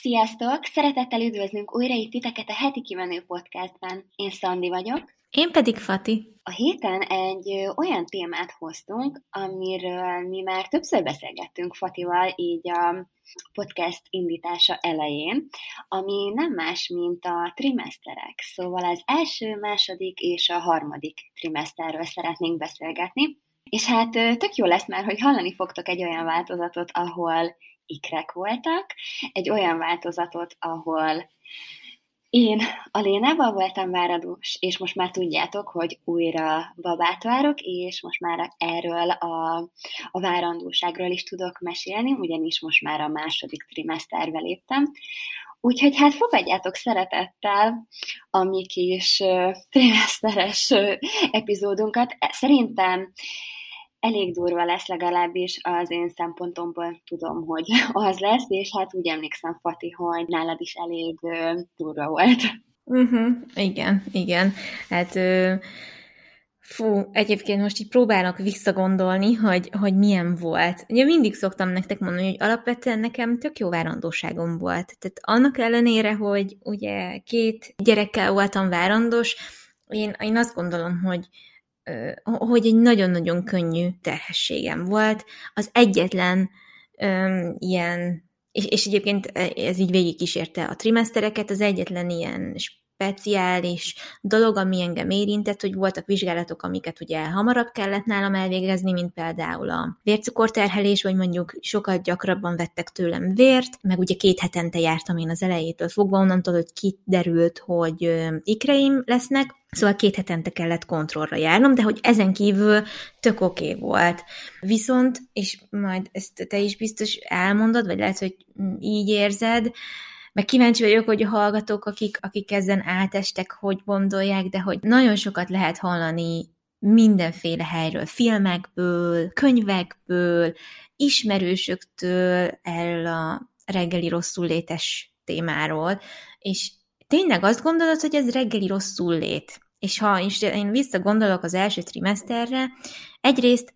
Sziasztok! Szeretettel üdvözlünk újra itt titeket a heti kimenő podcastban. Én Szandi vagyok. Én pedig Fati. A héten egy olyan témát hoztunk, amiről mi már többször beszélgettünk Fatival, így a podcast indítása elején, ami nem más, mint a trimeszterek. Szóval az első, második és a harmadik trimeszterről szeretnénk beszélgetni. És hát tök jó lesz már, hogy hallani fogtok egy olyan változatot, ahol ikrek voltak, egy olyan változatot, ahol én a Lénával voltam váradós, és most már tudjátok, hogy újra babát várok, és most már erről a, a várandóságról is tudok mesélni, ugyanis most már a második trimeszterbe léptem. Úgyhogy hát fogadjátok szeretettel a mi kis trimeszteres epizódunkat. Szerintem elég durva lesz legalábbis az én szempontomból tudom, hogy az lesz, és hát úgy emlékszem, Fati, hogy nálad is elég uh, durva volt. Uh-huh. Igen, igen. Hát uh, fú, egyébként most így próbálok visszagondolni, hogy, hogy milyen volt. Ugye mindig szoktam nektek mondani, hogy alapvetően nekem tök jó várandóságom volt. Tehát annak ellenére, hogy ugye két gyerekkel voltam várandós, én, én azt gondolom, hogy hogy egy nagyon-nagyon könnyű terhességem volt. Az egyetlen um, ilyen, és, és egyébként ez így végigkísérte a trimesztereket, az egyetlen ilyen speciális dolog, ami engem érintett, hogy voltak vizsgálatok, amiket ugye hamarabb kellett nálam elvégezni, mint például a vércukorterhelés, vagy mondjuk sokat gyakrabban vettek tőlem vért, meg ugye két hetente jártam én az elejétől fogva, onnantól, hogy kiderült, hogy ikreim lesznek, Szóval két hetente kellett kontrollra járnom, de hogy ezen kívül tök oké okay volt. Viszont, és majd ezt te is biztos elmondod, vagy lehet, hogy így érzed, meg kíváncsi vagyok, hogy a hallgatók, akik, akik ezen átestek, hogy gondolják, de hogy nagyon sokat lehet hallani mindenféle helyről, filmekből, könyvekből, ismerősöktől erről a reggeli rosszul létes témáról, és tényleg azt gondolod, hogy ez reggeli rosszul lét. És ha én visszagondolok az első trimeszterre, egyrészt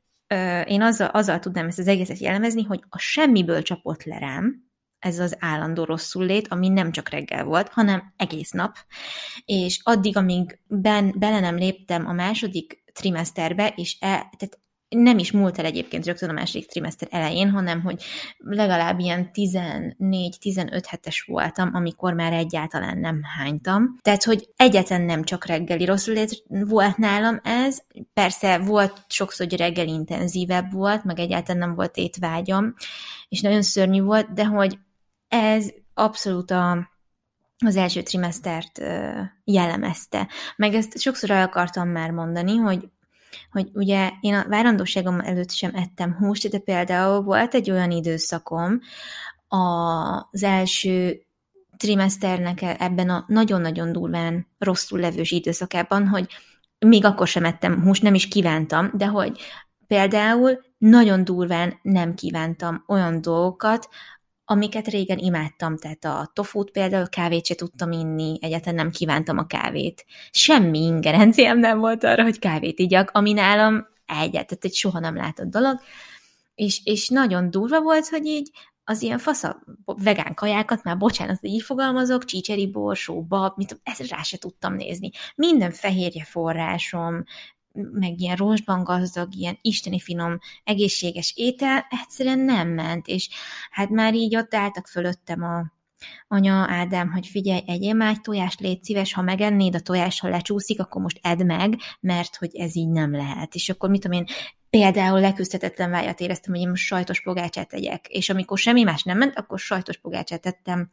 én azzal, azzal tudnám ezt az egészet jellemezni, hogy a semmiből csapott le rám, ez az állandó rosszul lét, ami nem csak reggel volt, hanem egész nap. És addig, amíg ben, bele nem léptem a második trimeszterbe, és e, tehát nem is múlt el egyébként rögtön a második trimester elején, hanem hogy legalább ilyen 14-15 hetes voltam, amikor már egyáltalán nem hánytam. Tehát, hogy egyetlen nem csak reggeli rosszul volt nálam ez, persze volt sokszor, hogy reggel intenzívebb volt, meg egyáltalán nem volt étvágyam, és nagyon szörnyű volt, de hogy ez abszolút a, az első trimesztert jellemezte. Meg ezt sokszor el akartam már mondani, hogy hogy ugye én a várandóságom előtt sem ettem húst, de például volt egy olyan időszakom az első trimeszternek ebben a nagyon-nagyon durván rosszul levős időszakában, hogy még akkor sem ettem húst, nem is kívántam, de hogy például nagyon durván nem kívántam olyan dolgokat, amiket régen imádtam, tehát a tofút például kávét se tudtam inni, egyáltalán nem kívántam a kávét. Semmi ingerenciám nem volt arra, hogy kávét igyak, ami nálam egyet, egy soha nem látott dolog, és, és nagyon durva volt, hogy így az ilyen fasza vegán kajákat, már bocsánat, hogy így fogalmazok, csícseri borsó, bab, mit, ezt rá se tudtam nézni. Minden fehérje forrásom, meg ilyen rostban gazdag, ilyen isteni finom, egészséges étel egyszerűen nem ment, és hát már így ott álltak fölöttem a anya Ádám, hogy figyelj, egyél már egy tojást, légy szíves, ha megennéd a tojást, ha lecsúszik, akkor most edd meg, mert hogy ez így nem lehet. És akkor mit tudom én, például leküzdhetetlen vágyat éreztem, hogy én most sajtos pogácsát tegyek, és amikor semmi más nem ment, akkor sajtos pogácsát tettem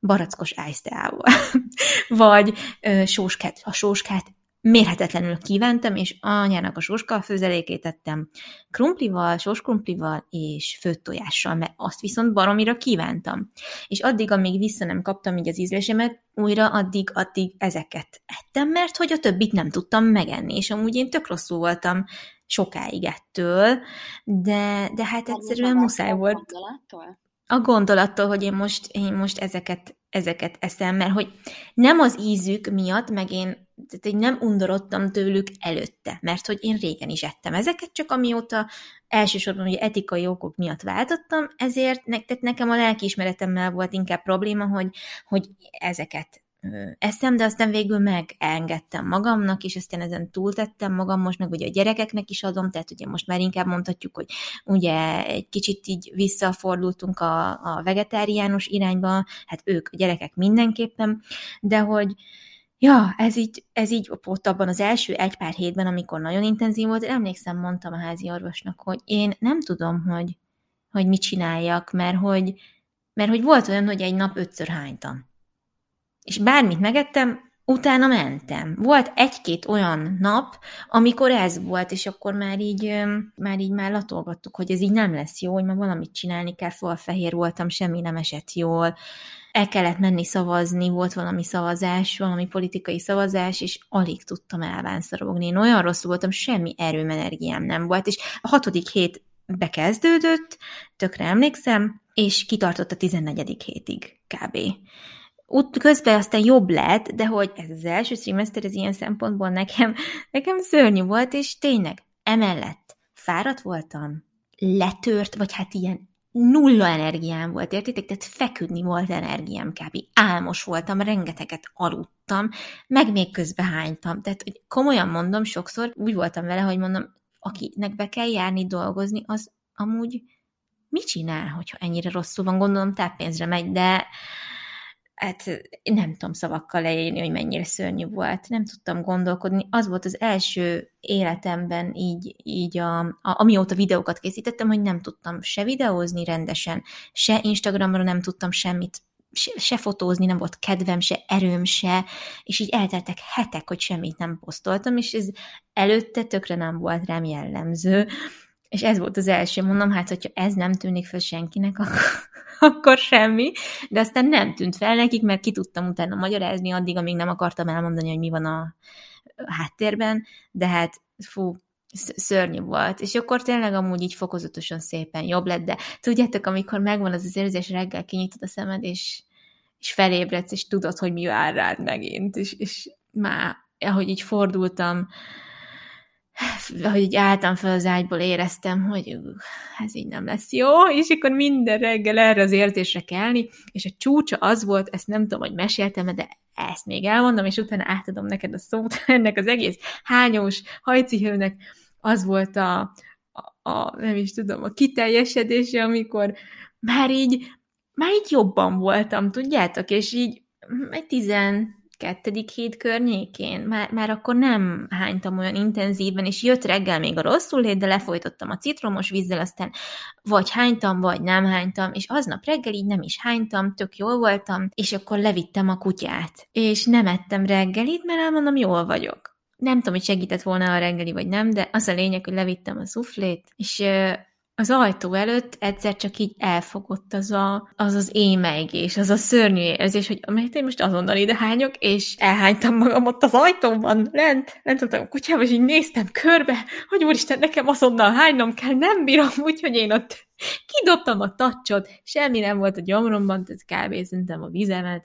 barackos ájszteával. Vagy ö, sóskát. A sóskát mérhetetlenül kívántam, és anyának a soska főzelékét tettem krumplival, sóskrumplival és főtt tojással, mert azt viszont baromira kívántam. És addig, amíg vissza nem kaptam így az ízlésemet, újra addig, addig ezeket ettem, mert hogy a többit nem tudtam megenni, és amúgy én tök rosszul voltam sokáig ettől, de, de hát egyszerűen muszáj volt. Gondolattól? A gondolattól, hogy én most, én most ezeket, ezeket eszem, mert hogy nem az ízük miatt, meg én tehát én nem undorodtam tőlük előtte, mert hogy én régen is ettem ezeket, csak amióta elsősorban ugye etikai okok miatt váltottam, ezért ne, tehát nekem a lelkiismeretemmel volt inkább probléma, hogy, hogy ezeket eszem, de aztán végül megengedtem magamnak, és aztán ezen túltettem magam, most meg ugye a gyerekeknek is adom, tehát ugye most már inkább mondhatjuk, hogy ugye egy kicsit így visszafordultunk a, a vegetáriánus irányba, hát ők, a gyerekek mindenképpen, de hogy ja, ez így, ez így ott abban az első egy pár hétben, amikor nagyon intenzív volt, emlékszem, mondtam a házi orvosnak, hogy én nem tudom, hogy, hogy mit csináljak, mert hogy, mert hogy volt olyan, hogy egy nap ötször hánytam. És bármit megettem, utána mentem. Volt egy-két olyan nap, amikor ez volt, és akkor már így, már így már latolgattuk, hogy ez így nem lesz jó, hogy már valamit csinálni kell, fehér voltam, semmi nem esett jól, el kellett menni szavazni, volt valami szavazás, valami politikai szavazás, és alig tudtam elvánszorogni. Én olyan rosszul voltam, semmi erőm, energiám nem volt, és a hatodik hét bekezdődött, tökre emlékszem, és kitartott a 14. hétig kb út közben aztán jobb lett, de hogy ez az első trimester, ez ilyen szempontból nekem, nekem szörnyű volt, és tényleg, emellett fáradt voltam, letört, vagy hát ilyen nulla energiám volt, értitek? Tehát feküdni volt energiám kb. Álmos voltam, rengeteget aludtam, meg még közben hánytam. Tehát hogy komolyan mondom, sokszor úgy voltam vele, hogy mondom, akinek be kell járni dolgozni, az amúgy mit csinál, hogyha ennyire rosszul van? Gondolom táppénzre megy, de hát nem tudom szavakkal leírni, hogy mennyire szörnyű volt. Nem tudtam gondolkodni. Az volt az első életemben így, így a, a, amióta videókat készítettem, hogy nem tudtam se videózni rendesen, se Instagramra nem tudtam semmit se, se fotózni, nem volt kedvem, se erőm, se, és így elteltek hetek, hogy semmit nem posztoltam, és ez előtte tökre nem volt rám jellemző, és ez volt az első, mondom, hát hogyha ez nem tűnik fel senkinek, akkor, akkor semmi, de aztán nem tűnt fel nekik, mert ki tudtam utána magyarázni addig, amíg nem akartam elmondani, hogy mi van a háttérben, de hát fú, szörnyű volt, és akkor tényleg amúgy így fokozatosan szépen jobb lett, de tudjátok, amikor megvan az az érzés, reggel kinyitod a szemed, és, és felébredsz, és tudod, hogy mi vár rád megint, és, és már, ahogy így fordultam, hogy így álltam fel az ágyból, éreztem, hogy ez így nem lesz jó, és akkor minden reggel erre az érzésre kelni, és a csúcsa az volt, ezt nem tudom, hogy meséltem de ezt még elmondom, és utána átadom neked a szót ennek az egész hányós hajcihőnek, az volt a, a, a, nem is tudom, a kiteljesedése, amikor már így, már így jobban voltam, tudjátok, és így egy tizen kettedik hét környékén, már, már akkor nem hánytam olyan intenzíven, és jött reggel még a rosszul lét, de lefolytottam a citromos vízzel, aztán vagy hánytam, vagy nem hánytam, és aznap reggel így nem is hánytam, tök jól voltam, és akkor levittem a kutyát, és nem ettem reggelit, mert elmondom, jól vagyok. Nem tudom, hogy segített volna a reggeli, vagy nem, de az a lényeg, hogy levittem a szuflét, és az ajtó előtt egyszer csak így elfogott az a, az, az émeigés, az a szörnyű érzés, hogy amelyet én most azonnal ide hányok, és elhánytam magam ott az ajtóban, lent, lent voltam a kutyába, és így néztem körbe, hogy úristen, nekem azonnal hánynom kell, nem bírom, úgyhogy én ott kidobtam a tacsot, semmi nem volt a gyomromban, tehát kb. szerintem a vizemet,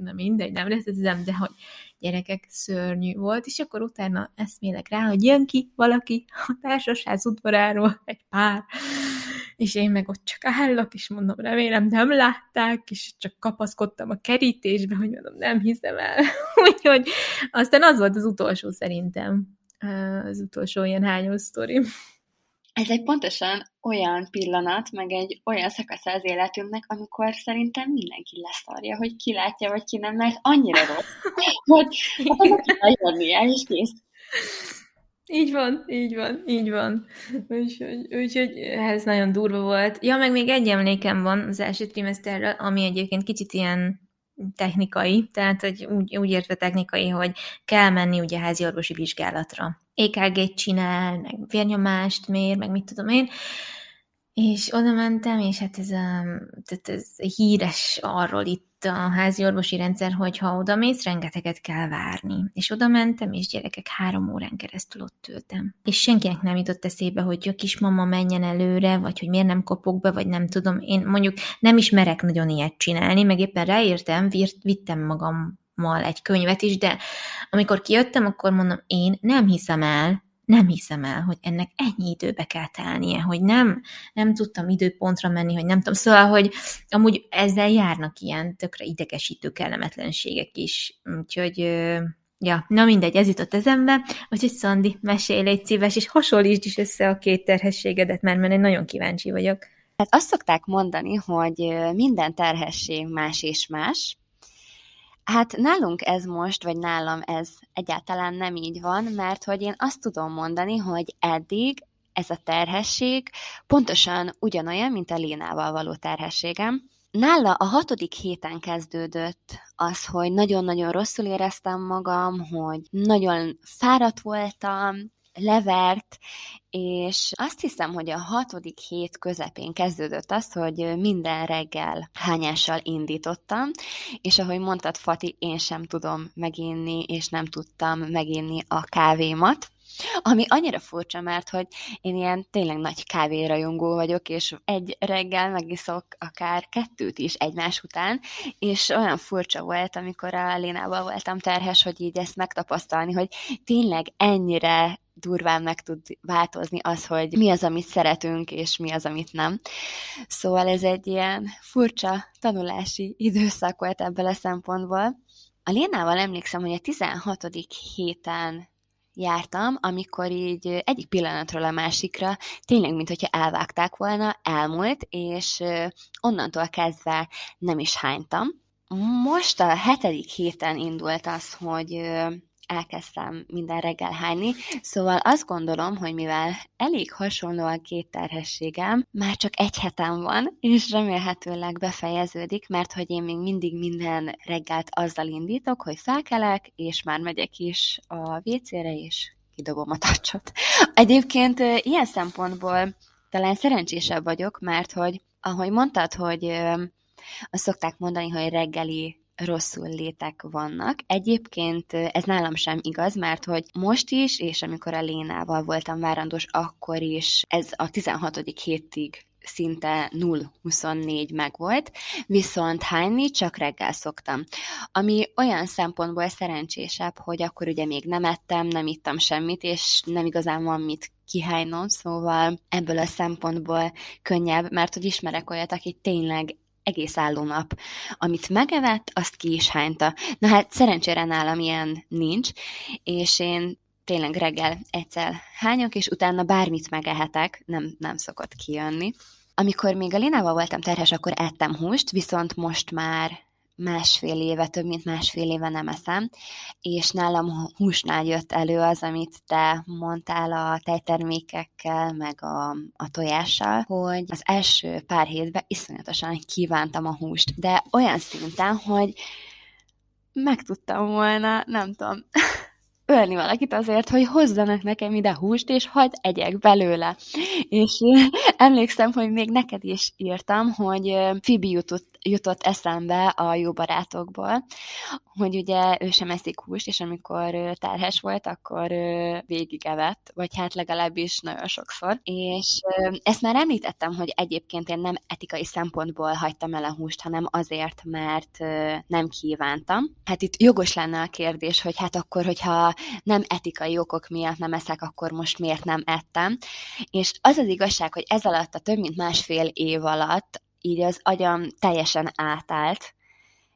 nem mindegy, nem részletezem, de hogy gyerekek szörnyű volt, és akkor utána eszmélek rá, hogy jön ki valaki a társasház udvaráról, egy pár, és én meg ott csak állok, és mondom, remélem nem látták, és csak kapaszkodtam a kerítésbe, hogy mondom, nem hiszem el. Úgyhogy aztán az volt az utolsó szerintem, az utolsó ilyen hányos sztori ez egy pontosan olyan pillanat, meg egy olyan szakasz az életünknek, amikor szerintem mindenki leszarja, hogy ki látja, vagy ki nem, mert annyira rossz, hogy hát kell jönnie, és kész. Így van, így van, így van. Úgyhogy, úgyhogy ez nagyon durva volt. Ja, meg még egy emlékem van az első trimeszterről, ami egyébként kicsit ilyen technikai, tehát hogy úgy, úgy értve technikai, hogy kell menni ugye házi orvosi vizsgálatra. EKG-t csinál, meg vérnyomást mér, meg mit tudom én, és oda mentem, és hát ez, a, tehát ez híres arról itt a házi orvosi rendszer, hogy ha oda mész, rengeteget kell várni. És oda mentem, és gyerekek három órán keresztül ott ültem. És senkinek nem jutott eszébe, hogy a kismama menjen előre, vagy hogy miért nem kopok be, vagy nem tudom. Én mondjuk nem is merek nagyon ilyet csinálni, meg éppen ráértem, vittem magam mal egy könyvet is, de amikor kijöttem, akkor mondom, én nem hiszem el, nem hiszem el, hogy ennek ennyi időbe kell telnie, hogy nem, nem tudtam időpontra menni, hogy nem tudom. Szóval, hogy amúgy ezzel járnak ilyen tökre idegesítő kellemetlenségek is. Úgyhogy, ja, na mindegy, ez jutott eszembe. Úgyhogy Szandi, mesélj egy szíves, és hasonlítsd is össze a két terhességedet, mert, mert én nagyon kíváncsi vagyok. Hát azt szokták mondani, hogy minden terhesség más és más, Hát nálunk ez most, vagy nálam ez egyáltalán nem így van, mert hogy én azt tudom mondani, hogy eddig ez a terhesség pontosan ugyanolyan, mint a Lénával való terhességem. Nála a hatodik héten kezdődött az, hogy nagyon-nagyon rosszul éreztem magam, hogy nagyon fáradt voltam, levert, és azt hiszem, hogy a hatodik hét közepén kezdődött az, hogy minden reggel hányással indítottam, és ahogy mondtad, Fati, én sem tudom meginni, és nem tudtam meginni a kávémat, ami annyira furcsa, mert hogy én ilyen tényleg nagy kávérajongó vagyok, és egy reggel megiszok akár kettőt is egymás után, és olyan furcsa volt, amikor a Lénával voltam terhes, hogy így ezt megtapasztalni, hogy tényleg ennyire durván meg tud változni az, hogy mi az, amit szeretünk, és mi az, amit nem. Szóval ez egy ilyen furcsa tanulási időszak volt ebből a szempontból. A Lénával emlékszem, hogy a 16. héten jártam, amikor így egyik pillanatról a másikra tényleg, mint hogyha elvágták volna, elmúlt, és onnantól kezdve nem is hánytam. Most a hetedik héten indult az, hogy elkezdtem minden reggel hányni, szóval azt gondolom, hogy mivel elég hasonló a két terhességem, már csak egy hetem van, és remélhetőleg befejeződik, mert hogy én még mindig minden reggelt azzal indítok, hogy felkelek, és már megyek is a WC-re, és kidobom a tacsot. Egyébként ilyen szempontból talán szerencsésebb vagyok, mert hogy ahogy mondtad, hogy azt szokták mondani, hogy reggeli rosszul létek vannak. Egyébként ez nálam sem igaz, mert hogy most is, és amikor a Lénával voltam várandós, akkor is ez a 16. hétig szinte 0-24 megvolt, viszont hányni csak reggel szoktam. Ami olyan szempontból szerencsésebb, hogy akkor ugye még nem ettem, nem ittam semmit, és nem igazán van mit kihánynom, szóval ebből a szempontból könnyebb, mert hogy ismerek olyat, aki tényleg egész álló nap. Amit megevett, azt ki is hányta. Na hát szerencsére nálam ilyen nincs, és én tényleg reggel egyszer hányok, és utána bármit megehetek, nem, nem szokott kijönni. Amikor még a Linával voltam terhes, akkor ettem húst, viszont most már másfél éve, több mint másfél éve nem eszem, és nálam húsnál jött elő az, amit te mondtál a tejtermékekkel, meg a, a tojással, hogy az első pár hétben iszonyatosan kívántam a húst, de olyan szinten, hogy meg tudtam volna, nem tudom, ölni valakit azért, hogy hozzanak nekem ide húst, és hagyd egyek belőle. És emlékszem, hogy még neked is írtam, hogy Fibi jutott, jutott eszembe a jó barátokból, hogy ugye ő sem eszik húst, és amikor terhes volt, akkor végigevett, vagy hát legalábbis nagyon sokszor. És ezt már említettem, hogy egyébként én nem etikai szempontból hagytam el a húst, hanem azért, mert nem kívántam. Hát itt jogos lenne a kérdés, hogy hát akkor, hogyha nem etikai okok miatt nem eszek, akkor most miért nem ettem. És az az igazság, hogy ez alatt a több mint másfél év alatt így az agyam teljesen átállt,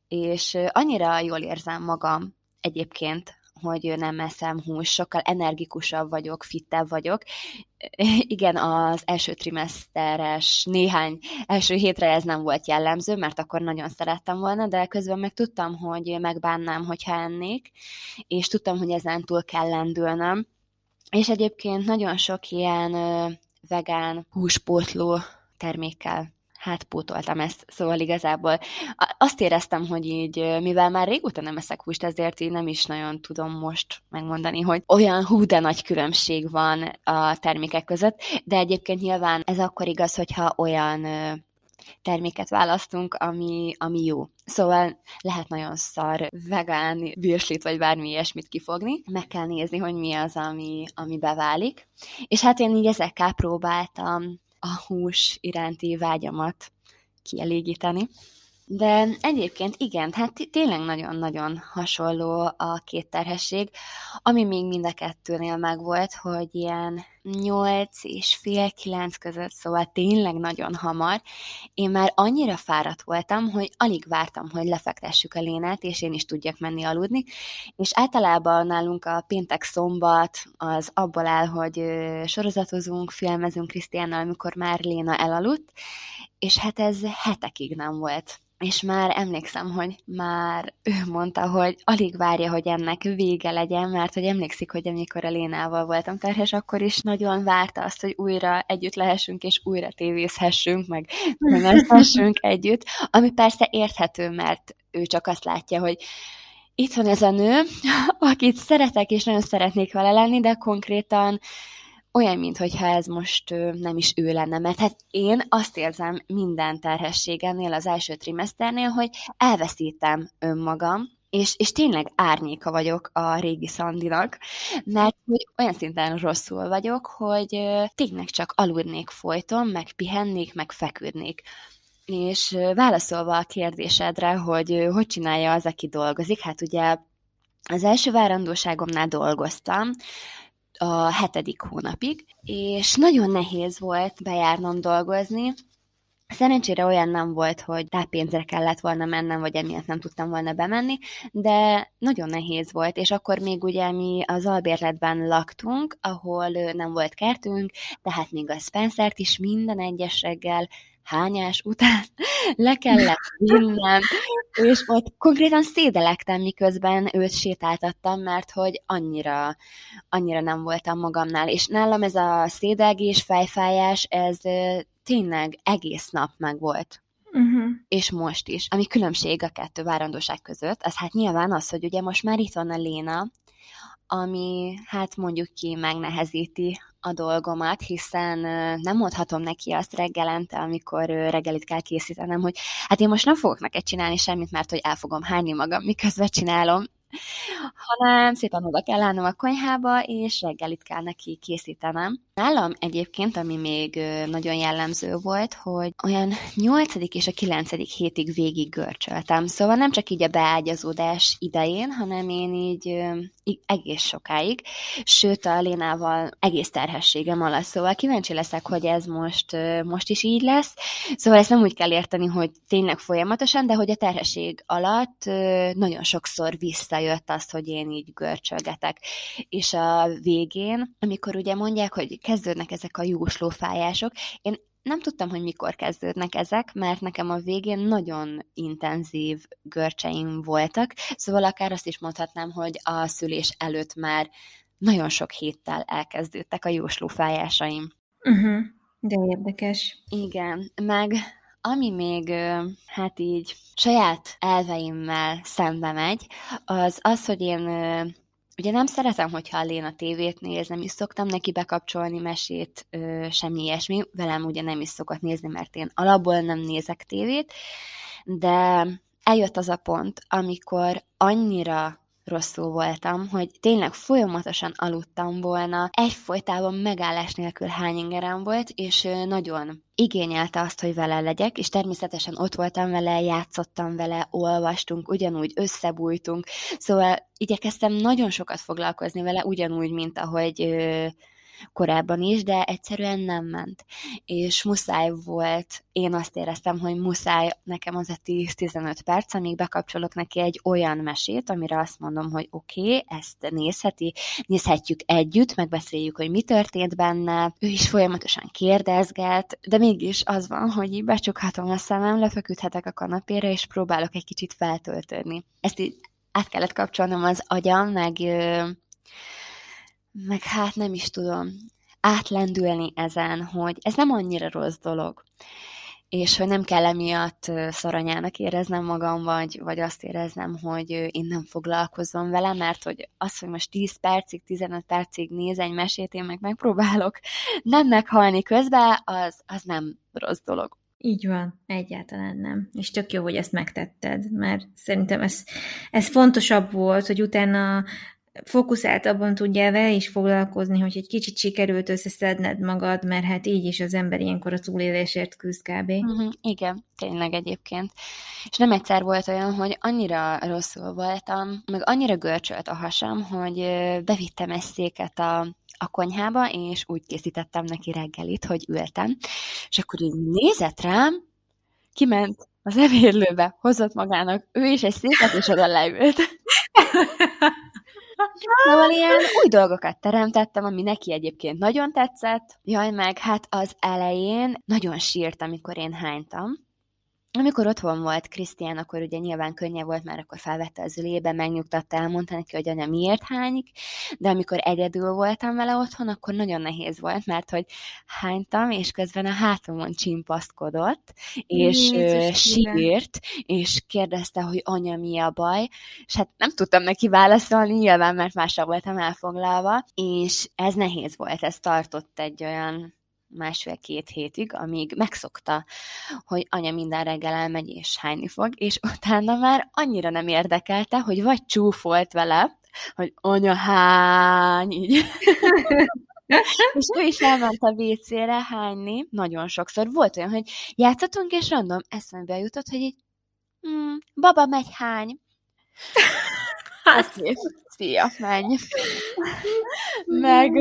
és annyira jól érzem magam egyébként, hogy nem eszem hús, sokkal energikusabb vagyok, fittebb vagyok. Igen, az első trimeszteres néhány első hétre ez nem volt jellemző, mert akkor nagyon szerettem volna, de közben meg tudtam, hogy megbánnám, hogyha ennék, és tudtam, hogy ezen túl kell lendülnöm. És egyébként nagyon sok ilyen vegán húspótló termékkel hát pótoltam ezt, szóval igazából azt éreztem, hogy így, mivel már régóta nem eszek húst, ezért így nem is nagyon tudom most megmondani, hogy olyan hú, de nagy különbség van a termékek között, de egyébként nyilván ez akkor igaz, hogyha olyan terméket választunk, ami, ami jó. Szóval lehet nagyon szar vegán virslit, vagy bármi ilyesmit kifogni. Meg kell nézni, hogy mi az, ami, ami beválik. És hát én így ezekkel próbáltam a hús iránti vágyamat kielégíteni. De egyébként igen, hát tényleg nagyon-nagyon hasonló a két terhesség, ami még mind a kettőnél megvolt, hogy ilyen 8 és fél 9 között, szóval tényleg nagyon hamar. Én már annyira fáradt voltam, hogy alig vártam, hogy lefektessük a lénát, és én is tudjak menni aludni, és általában nálunk a péntek-szombat az abból áll, hogy sorozatozunk, filmezünk Krisztiánnal, amikor már Léna elaludt, és hát ez hetekig nem volt és már emlékszem, hogy már ő mondta, hogy alig várja, hogy ennek vége legyen, mert hogy emlékszik, hogy amikor a Lénával voltam terhes, akkor is nagyon várta azt, hogy újra együtt lehessünk, és újra tévézhessünk, meg menezhessünk együtt, ami persze érthető, mert ő csak azt látja, hogy itt van ez a nő, akit szeretek, és nagyon szeretnék vele lenni, de konkrétan olyan, mintha ez most nem is ő lenne, mert hát én azt érzem minden terhességemnél, az első trimeszternél, hogy elveszítem önmagam, és, és tényleg árnyéka vagyok a régi Szandinak, mert hogy olyan szinten rosszul vagyok, hogy tényleg csak aludnék folyton, meg pihennék, meg feküdnék. És válaszolva a kérdésedre, hogy hogy csinálja az, aki dolgozik, hát ugye az első várandóságomnál dolgoztam, a hetedik hónapig, és nagyon nehéz volt bejárnom dolgozni, Szerencsére olyan nem volt, hogy táppénzre kellett volna mennem, vagy emiatt nem tudtam volna bemenni, de nagyon nehéz volt, és akkor még ugye mi az albérletben laktunk, ahol nem volt kertünk, tehát még a Spencer-t is minden egyes reggel hányás után le kellett vinnem, és ott konkrétan szédelektem, miközben őt sétáltattam, mert hogy annyira, annyira nem voltam magamnál, és nálam ez a szédelgés, fejfájás, ez tényleg egész nap meg volt. Uh-huh. És most is. Ami különbség a kettő várandóság között, az hát nyilván az, hogy ugye most már itt van a Léna, ami hát mondjuk ki megnehezíti a dolgomat, hiszen nem mondhatom neki azt reggelente, amikor reggelit kell készítenem, hogy hát én most nem fogok neked csinálni semmit, mert hogy el fogom hányni magam, miközben csinálom, hanem szépen oda kell állnom a konyhába, és reggelit kell neki készítenem. Nálam egyébként, ami még nagyon jellemző volt, hogy olyan 8. és a 9. hétig végig görcsöltem. Szóval nem csak így a beágyazódás idején, hanem én így, egész sokáig, sőt a Lénával egész terhességem alatt. Szóval kíváncsi leszek, hogy ez most, most is így lesz. Szóval ezt nem úgy kell érteni, hogy tényleg folyamatosan, de hogy a terhesség alatt nagyon sokszor visszajött azt, hogy én így görcsölgetek. És a végén, amikor ugye mondják, hogy kezdődnek ezek a jóslófájások. Én nem tudtam, hogy mikor kezdődnek ezek, mert nekem a végén nagyon intenzív görcseim voltak, szóval akár azt is mondhatnám, hogy a szülés előtt már nagyon sok héttel elkezdődtek a jóslófájásaim. Uh-huh. De érdekes. Igen, meg ami még, hát így saját elveimmel szembe megy, az az, hogy én Ugye nem szeretem, hogyha a Léna tévét néz, nem is szoktam neki bekapcsolni mesét, semmi ilyesmi. Velem ugye nem is szokott nézni, mert én alapból nem nézek tévét, de eljött az a pont, amikor annyira rosszul voltam, hogy tényleg folyamatosan aludtam volna, egyfolytában megállás nélkül hány ingerem volt, és nagyon igényelte azt, hogy vele legyek, és természetesen ott voltam vele, játszottam vele, olvastunk, ugyanúgy összebújtunk, szóval igyekeztem nagyon sokat foglalkozni vele, ugyanúgy, mint ahogy korábban is, de egyszerűen nem ment. És muszáj volt, én azt éreztem, hogy muszáj nekem az a 10-15 perc, amíg bekapcsolok neki egy olyan mesét, amire azt mondom, hogy oké, okay, ezt nézheti, nézhetjük együtt, megbeszéljük, hogy mi történt benne, ő is folyamatosan kérdezget, de mégis az van, hogy így becsukhatom a szemem, lefeküdhetek a kanapére, és próbálok egy kicsit feltöltődni. Ezt így át kellett kapcsolnom az agyam, meg meg hát nem is tudom, átlendülni ezen, hogy ez nem annyira rossz dolog, és hogy nem kell emiatt szaranyának éreznem magam, vagy, vagy azt éreznem, hogy én nem foglalkozom vele, mert hogy az, hogy most 10 percig, 15 percig néz egy mesét, én meg megpróbálok nem meghalni közben, az, az nem rossz dolog. Így van, egyáltalán nem. És tök jó, hogy ezt megtetted, mert szerintem ez, ez fontosabb volt, hogy utána fókuszáltabban tudjál vele is foglalkozni, hogy egy kicsit sikerült összeszedned magad, mert hát így is az ember ilyenkor a túlélésért küzd kb. Uh-huh, igen, tényleg egyébként. És nem egyszer volt olyan, hogy annyira rosszul voltam, meg annyira görcsölt a hasam, hogy bevittem egy széket a, a konyhába, és úgy készítettem neki reggelit, hogy ültem, és akkor így nézett rám, kiment az evérlőbe, hozott magának ő is egy széket, és oda leült. Szóval ilyen új dolgokat teremtettem, ami neki egyébként nagyon tetszett. Jaj, meg hát az elején nagyon sírt, amikor én hánytam, amikor otthon volt Krisztián, akkor ugye nyilván könnyebb volt, mert akkor felvette az ülébe, megnyugtatta, elmondta neki, hogy anya miért hányik, de amikor egyedül voltam vele otthon, akkor nagyon nehéz volt, mert hogy hánytam, és közben a hátamon csimpaszkodott, és Jézus, sírt, és kérdezte, hogy anya mi a baj, és hát nem tudtam neki válaszolni, nyilván, mert másra voltam elfoglalva, és ez nehéz volt, ez tartott egy olyan másfél-két hétig, amíg megszokta, hogy anya minden reggel elmegy és hányni fog, és utána már annyira nem érdekelte, hogy vagy csúfolt vele, hogy anya hány, így. és ő is elment a WC-re hányni, nagyon sokszor. Volt olyan, hogy játszottunk, és random eszembe jutott, hogy így, hmm, baba megy hány. Hát, szia, menj. Meg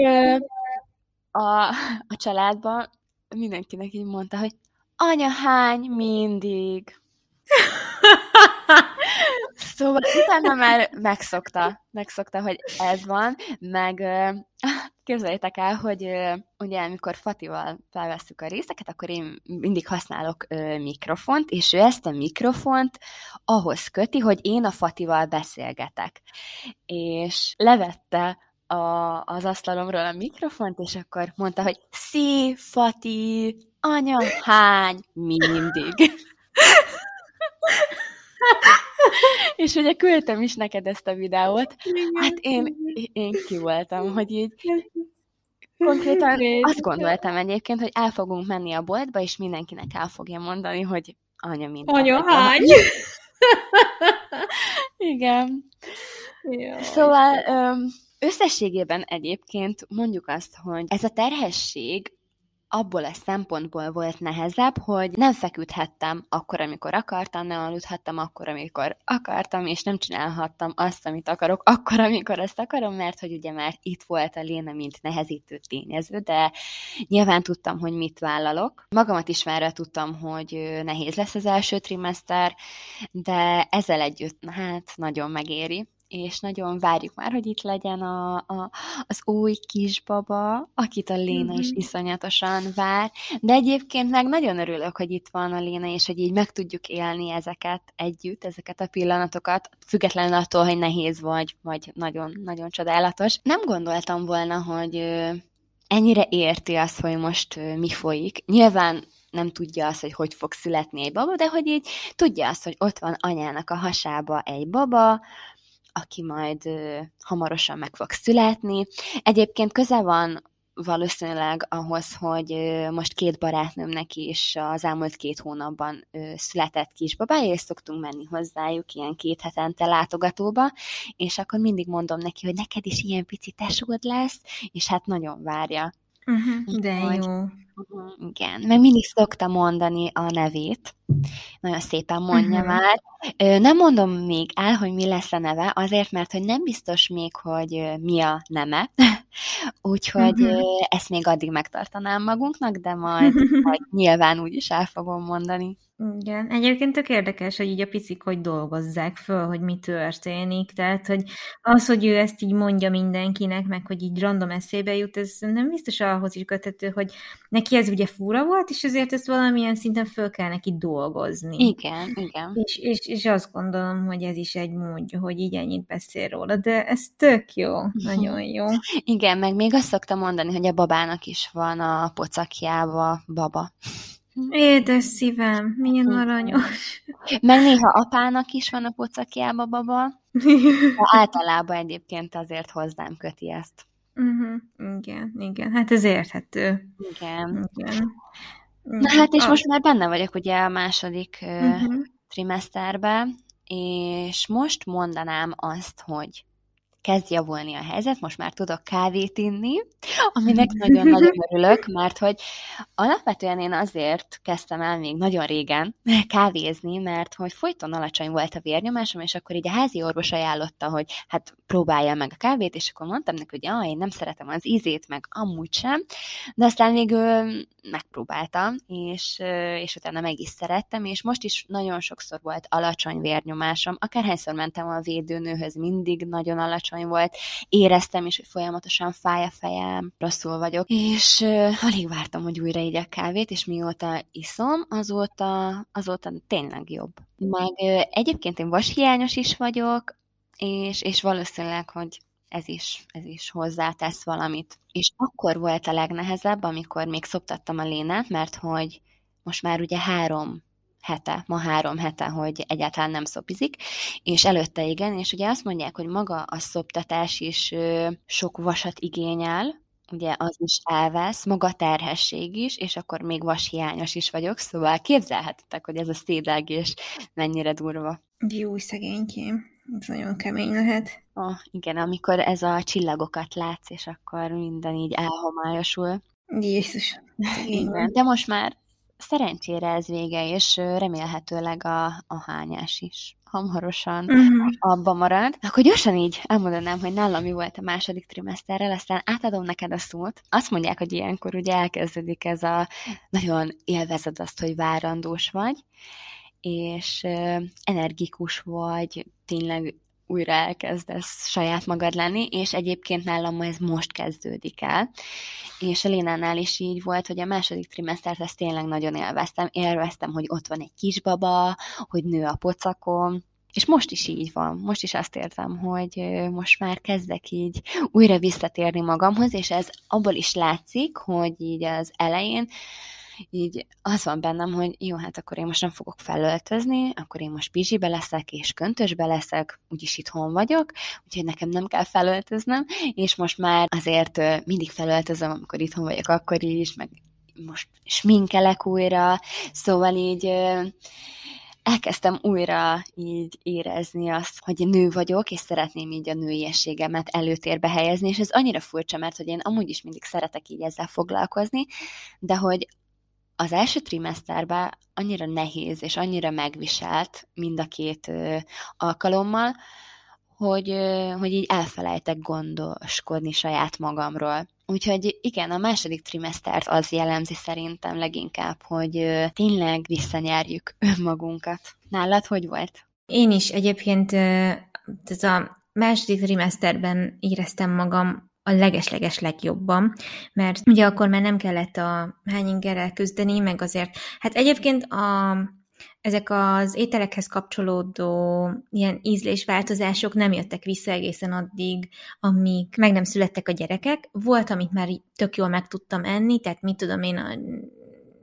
a, a családban mindenkinek így mondta, hogy anya hány mindig. szóval utána már megszokta, megszokta, hogy ez van, meg képzeljétek el, hogy ugye amikor Fatival felveszük a részeket, akkor én mindig használok mikrofont, és ő ezt a mikrofont ahhoz köti, hogy én a Fatival beszélgetek. És levette a, az asztalomról a mikrofont, és akkor mondta, hogy Szí, Fati, anya, hány, mindig. és ugye küldtem is neked ezt a videót. Hát én, én ki voltam, hogy így konkrétan azt gondoltam egyébként, hogy el fogunk menni a boltba, és mindenkinek el fogja mondani, hogy anya minden. Anya hány. Igen. Jaj. Szóval um, Összességében egyébként mondjuk azt, hogy ez a terhesség abból a szempontból volt nehezebb, hogy nem feküdhettem akkor, amikor akartam, nem aludhattam akkor, amikor akartam, és nem csinálhattam azt, amit akarok, akkor, amikor azt akarom, mert hogy ugye már itt volt a léne, mint nehezítő tényező, de nyilván tudtam, hogy mit vállalok. Magamat is már tudtam, hogy nehéz lesz az első trimester, de ezzel együtt, hát nagyon megéri és nagyon várjuk már, hogy itt legyen a, a, az új kisbaba, akit a Léna mm-hmm. is mhm. iszonyatosan vár, de egyébként meg nagyon örülök, hogy itt van a Léna, és hogy így meg tudjuk élni ezeket együtt, ezeket a pillanatokat, függetlenül attól, hogy nehéz vagy, vagy nagyon, nagyon csodálatos. Nem gondoltam volna, hogy ennyire érti azt, hogy most mi folyik. Nyilván nem tudja azt, hogy hogy fog születni egy baba, de hogy így tudja azt, hogy ott van anyának a hasába egy baba, aki majd hamarosan meg fog születni. Egyébként köze van valószínűleg ahhoz, hogy most két barátnőmnek is az elmúlt két hónapban született kisbabája, és szoktunk menni hozzájuk ilyen két hetente látogatóba, és akkor mindig mondom neki, hogy neked is ilyen pici tesód lesz, és hát nagyon várja. Uh-huh, de hogy, jó. Uh-huh, igen, mert mindig szokta mondani a nevét, nagyon szépen mondja uh-huh. már. Nem mondom még el, hogy mi lesz a neve, azért, mert hogy nem biztos még, hogy mi a neme, úgyhogy uh-huh. ezt még addig megtartanám magunknak, de majd, majd nyilván úgy is el fogom mondani. Igen, egyébként tök érdekes, hogy így a picik hogy dolgozzák föl, hogy mi történik, tehát, hogy az, hogy ő ezt így mondja mindenkinek, meg hogy így random eszébe jut, ez nem biztos ahhoz is kötető, hogy neki ez ugye fura volt, és ezért ezt valamilyen szinten föl kell neki dolgozni. Igen, igen. És, és, és azt gondolom, hogy ez is egy módja, hogy így ennyit beszél róla, de ez tök jó, nagyon jó. Igen, meg még azt szoktam mondani, hogy a babának is van a pocakjába baba. Édes szívem, milyen aranyos. Meg néha apának is van a pocakjába baba. általában egyébként azért hozzám köti ezt. Uh-huh. Igen, igen. Hát ez érthető. Igen. igen. Na hát, és most már benne vagyok ugye a második uh-huh. trimesterben, és most mondanám azt, hogy kezd javulni a helyzet, most már tudok kávét inni, aminek nagyon-nagyon örülök, mert hogy alapvetően én azért kezdtem el még nagyon régen kávézni, mert hogy folyton alacsony volt a vérnyomásom, és akkor így a házi orvos ajánlotta, hogy hát próbálja meg a kávét, és akkor mondtam neki, hogy ah, én nem szeretem az ízét, meg amúgy sem, de aztán még megpróbáltam, és, és utána meg is szerettem, és most is nagyon sokszor volt alacsony vérnyomásom, akárhányszor mentem a védőnőhöz, mindig nagyon alacsony volt, éreztem is, hogy folyamatosan fáj a fejem, rosszul vagyok, és uh, alig vártam, hogy újra így a kávét, és mióta iszom, azóta, azóta tényleg jobb. Meg uh, egyébként én vashiányos is vagyok, és, és valószínűleg, hogy ez is, ez is hozzátesz valamit. És akkor volt a legnehezebb, amikor még szoptattam a lénát, mert hogy most már ugye három hete, ma három hete, hogy egyáltalán nem szopizik, és előtte igen, és ugye azt mondják, hogy maga a szoptatás is sok vasat igényel, ugye az is elvesz, maga terhesség is, és akkor még vashiányos is vagyok, szóval képzelhetitek, hogy ez a szédelgés mennyire durva. Jó szegénykém. Ez nagyon kemény lehet. Oh, igen, amikor ez a csillagokat látsz, és akkor minden így elhomályosul. Jézus. Igen, de most már szerencsére ez vége, és remélhetőleg a, a hányás is hamarosan uh-huh. abba marad. Akkor gyorsan így elmondanám, hogy nálam mi volt a második trimeszterrel, aztán átadom neked a szót. Azt mondják, hogy ilyenkor ugye elkezdődik ez a nagyon élvezed azt, hogy várandós vagy, és energikus vagy, tényleg újra elkezdesz saját magad lenni, és egyébként nálam ez most kezdődik el. És a Lénánál is így volt, hogy a második trimesztert ezt tényleg nagyon élveztem. Élveztem, hogy ott van egy kisbaba, hogy nő a pocakom, és most is így van. Most is azt érzem, hogy most már kezdek így újra visszatérni magamhoz, és ez abból is látszik, hogy így az elején így az van bennem, hogy jó, hát akkor én most nem fogok felöltözni, akkor én most pizsibe leszek, és köntösbe leszek, úgyis itthon vagyok, úgyhogy nekem nem kell felöltöznem, és most már azért mindig felöltözöm, amikor itthon vagyok, akkor is, meg most sminkelek újra, szóval így elkezdtem újra így érezni azt, hogy nő vagyok, és szeretném így a nőiességemet előtérbe helyezni, és ez annyira furcsa, mert hogy én amúgy is mindig szeretek így ezzel foglalkozni, de hogy az első trimeszterben annyira nehéz és annyira megviselt mind a két ö, alkalommal, hogy, ö, hogy így elfelejtek gondoskodni saját magamról. Úgyhogy igen, a második trimesztert az jellemzi szerintem leginkább, hogy ö, tényleg visszanyerjük önmagunkat. Nálad hogy volt? Én is egyébként ez a második trimeszterben éreztem magam a legesleges legjobban, mert ugye akkor már nem kellett a hányingerrel küzdeni, meg azért, hát egyébként a, ezek az ételekhez kapcsolódó ilyen ízlésváltozások nem jöttek vissza egészen addig, amíg meg nem születtek a gyerekek. Volt, amit már tök jól meg tudtam enni, tehát mit tudom én, a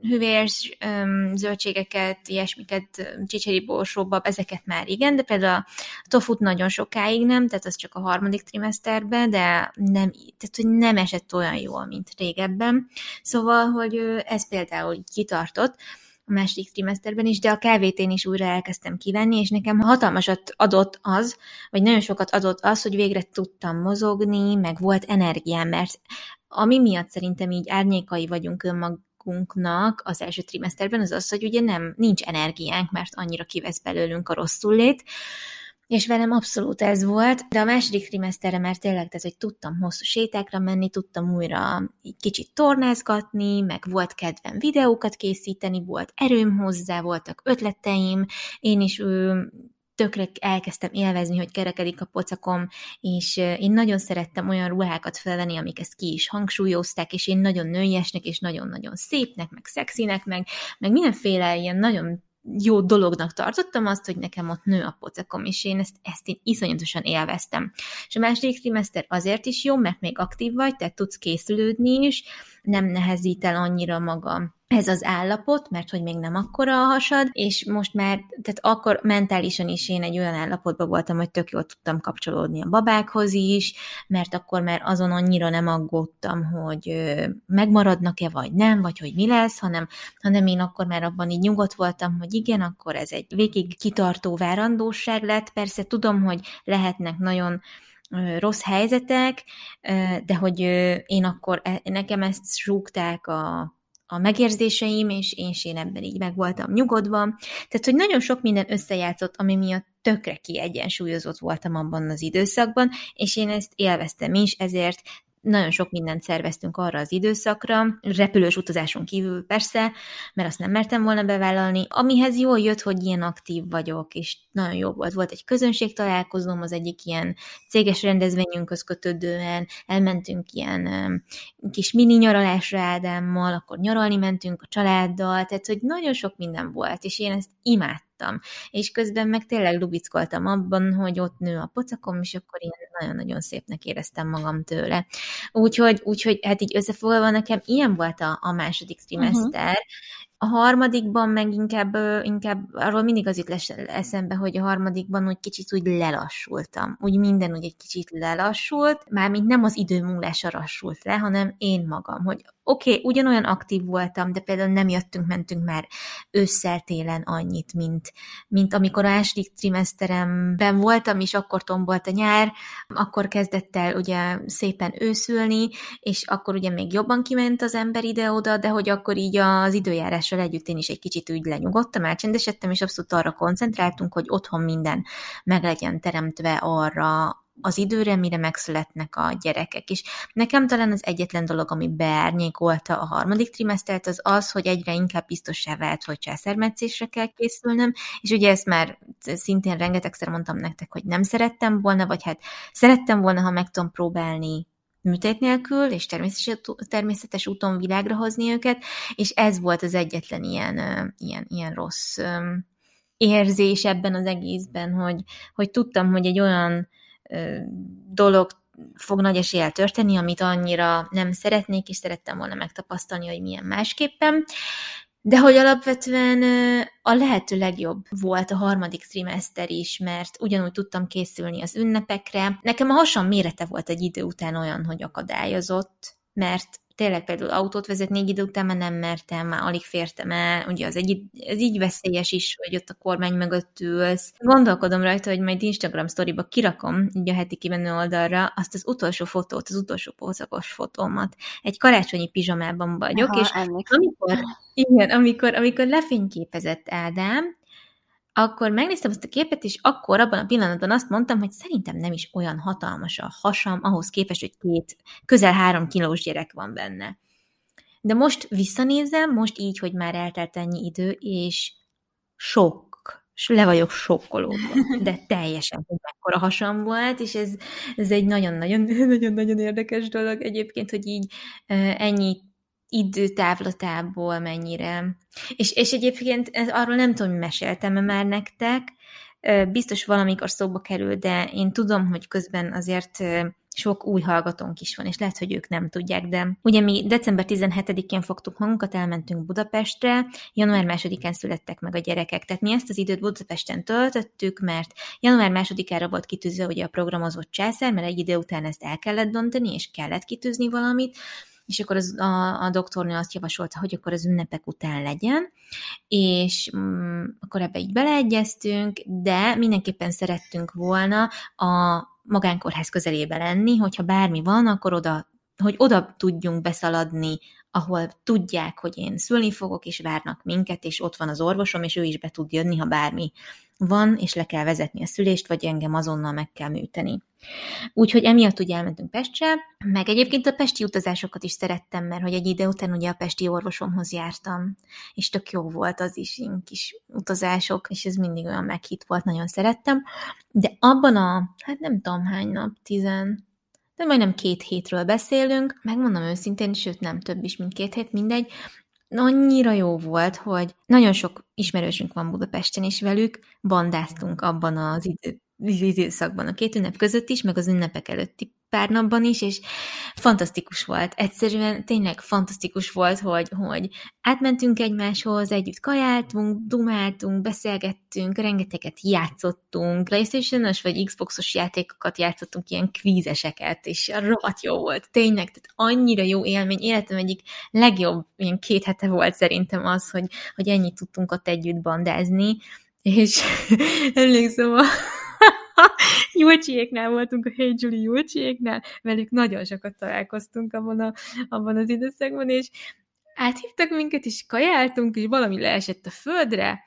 hüvelyes um, zöldségeket, ilyesmiket, csicseri borsóba, ezeket már igen, de például a tofut nagyon sokáig nem, tehát az csak a harmadik trimeszterben, de nem, tehát, hogy nem esett olyan jól, mint régebben. Szóval, hogy ez például kitartott, a második trimeszterben is, de a kávét én is újra elkezdtem kivenni, és nekem hatalmasat adott az, vagy nagyon sokat adott az, hogy végre tudtam mozogni, meg volt energiám, mert ami miatt szerintem így árnyékai vagyunk önmag, magunknak az első trimeszterben az az, hogy ugye nem, nincs energiánk, mert annyira kivesz belőlünk a rosszul lét, és velem abszolút ez volt, de a második trimeszterre már tényleg, tehát, hogy tudtam hosszú sétákra menni, tudtam újra egy kicsit tornázgatni, meg volt kedvem videókat készíteni, volt erőm hozzá, voltak ötleteim, én is tökre elkezdtem élvezni, hogy kerekedik a pocakom, és én nagyon szerettem olyan ruhákat felvenni, amik ezt ki is hangsúlyozták, és én nagyon nőiesnek, és nagyon-nagyon szépnek, meg szexinek, meg, meg mindenféle ilyen nagyon jó dolognak tartottam azt, hogy nekem ott nő a pocakom, és én ezt, ezt én iszonyatosan élveztem. És a második trimester azért is jó, mert még aktív vagy, tehát tudsz készülődni is, nem nehezít el annyira maga ez az állapot, mert hogy még nem akkora a hasad, és most már, tehát akkor mentálisan is én egy olyan állapotban voltam, hogy tök jól tudtam kapcsolódni a babákhoz is, mert akkor már azon annyira nem aggódtam, hogy megmaradnak-e, vagy nem, vagy hogy mi lesz, hanem, hanem én akkor már abban így nyugodt voltam, hogy igen, akkor ez egy végig kitartó várandóság lett. Persze tudom, hogy lehetnek nagyon rossz helyzetek, de hogy én akkor, e, nekem ezt súgták a, a megérzéseim, és én én ebben így meg voltam nyugodva. Tehát, hogy nagyon sok minden összejátszott, ami miatt tökre kiegyensúlyozott voltam abban az időszakban, és én ezt élveztem is, ezért nagyon sok mindent szerveztünk arra az időszakra, repülős utazáson kívül persze, mert azt nem mertem volna bevállalni, amihez jól jött, hogy ilyen aktív vagyok, és nagyon jó volt. Volt egy közönség találkozóm az egyik ilyen céges rendezvényünkhöz kötődően, elmentünk ilyen kis mini nyaralásra Ádámmal, akkor nyaralni mentünk a családdal, tehát hogy nagyon sok minden volt, és én ezt imádtam tudtam. És közben meg tényleg lubickoltam abban, hogy ott nő a pocakom, és akkor én nagyon-nagyon szépnek éreztem magam tőle. Úgyhogy, úgyhogy hát így összefoglalva nekem ilyen volt a, a második trimester, uh-huh. A harmadikban meg inkább, inkább arról mindig az itt eszembe, hogy a harmadikban úgy kicsit úgy lelassultam. Úgy minden úgy egy kicsit lelassult, mármint nem az idő múlása lassult le, hanem én magam, hogy oké, okay, ugyanolyan aktív voltam, de például nem jöttünk, mentünk már ősszel télen annyit, mint, mint amikor a második trimeszteremben voltam, és akkor tombolt a nyár, akkor kezdett el ugye szépen őszülni, és akkor ugye még jobban kiment az ember ide-oda, de hogy akkor így az időjárással együtt én is egy kicsit úgy lenyugodtam, elcsendesedtem, és abszolút arra koncentráltunk, hogy otthon minden meg legyen teremtve arra, az időre, mire megszületnek a gyerekek. És nekem talán az egyetlen dolog, ami beárnyékolta a harmadik trimesztert, az az, hogy egyre inkább biztossá vált, hogy császármetszésre kell készülnöm, és ugye ezt már szintén rengetegszer mondtam nektek, hogy nem szerettem volna, vagy hát szerettem volna, ha meg tudom próbálni műtét nélkül, és természetes, természetes úton világra hozni őket, és ez volt az egyetlen ilyen, ilyen, ilyen rossz érzés ebben az egészben, hogy, hogy tudtam, hogy egy olyan dolog fog nagy eséllyel történni, amit annyira nem szeretnék, és szerettem volna megtapasztalni, hogy milyen másképpen. De hogy alapvetően a lehető legjobb volt a harmadik trimester is, mert ugyanúgy tudtam készülni az ünnepekre. Nekem a hasam mérete volt egy idő után olyan, hogy akadályozott, mert tényleg például autót vezetni egy idő után már nem mertem, már alig fértem el, ugye az egy, ez így veszélyes is, hogy ott a kormány mögött ülsz. Gondolkodom rajta, hogy majd Instagram sztoriba kirakom, így a heti kimenő oldalra, azt az utolsó fotót, az utolsó pózakos fotómat. Egy karácsonyi pizsamában vagyok, Aha, és amikor, igen, amikor, amikor lefényképezett Ádám, akkor megnéztem azt a képet, és akkor abban a pillanatban azt mondtam, hogy szerintem nem is olyan hatalmas a hasam, ahhoz képest, hogy két, közel három kilós gyerek van benne. De most visszanézem, most így, hogy már eltelt ennyi idő, és sok, és le vagyok sokkolódva, de teljesen, hogy mekkora hasam volt, és ez, ez egy nagyon-nagyon nagyon-nagyon érdekes dolog egyébként, hogy így ennyi időtávlatából mennyire. És, és egyébként ez, arról nem tudom, hogy meséltem -e már nektek, biztos valamikor szóba kerül, de én tudom, hogy közben azért sok új hallgatónk is van, és lehet, hogy ők nem tudják, de ugye mi december 17-én fogtuk magunkat, elmentünk Budapestre, január 2-án születtek meg a gyerekek, tehát mi ezt az időt Budapesten töltöttük, mert január 2-ára volt kitűzve ugye a programozott császár, mert egy idő után ezt el kellett dönteni, és kellett kitűzni valamit, és akkor az, a, a doktornő azt javasolta, hogy akkor az ünnepek után legyen, és mm, akkor ebbe így beleegyeztünk, de mindenképpen szerettünk volna a magánkórház közelébe lenni, hogyha bármi van, akkor oda, hogy oda tudjunk beszaladni, ahol tudják, hogy én szülni fogok, és várnak minket, és ott van az orvosom, és ő is be tud jönni, ha bármi van, és le kell vezetni a szülést, vagy engem azonnal meg kell műteni. Úgyhogy emiatt ugye elmentünk Pestre, meg egyébként a pesti utazásokat is szerettem, mert hogy egy ide után ugye a pesti orvosomhoz jártam, és tök jó volt az is, ilyen kis utazások, és ez mindig olyan meghit volt, nagyon szerettem. De abban a, hát nem tudom hány nap, tizen, de majdnem két hétről beszélünk, megmondom őszintén, sőt nem több is, mint két hét, mindegy, annyira jó volt, hogy nagyon sok ismerősünk van Budapesten, és velük bandáztunk abban az idő, időszakban, a két ünnep között is, meg az ünnepek előtti pár napban is, és fantasztikus volt. Egyszerűen tényleg fantasztikus volt, hogy, hogy átmentünk egymáshoz, együtt kajáltunk, dumáltunk, beszélgettünk, rengeteget játszottunk, playstation vagy Xboxos játékokat játszottunk, ilyen kvízeseket, és rohadt jó volt. Tényleg, tehát annyira jó élmény. Életem egyik legjobb ilyen két hete volt szerintem az, hogy, hogy ennyit tudtunk ott együtt bandázni, és emlékszem a Julcsiéknál voltunk, a Hey Julie Julcsiéknál, velük nagyon sokat találkoztunk abban, a, abban az időszakban, és áthívtak minket, és kajáltunk, és valami leesett a földre,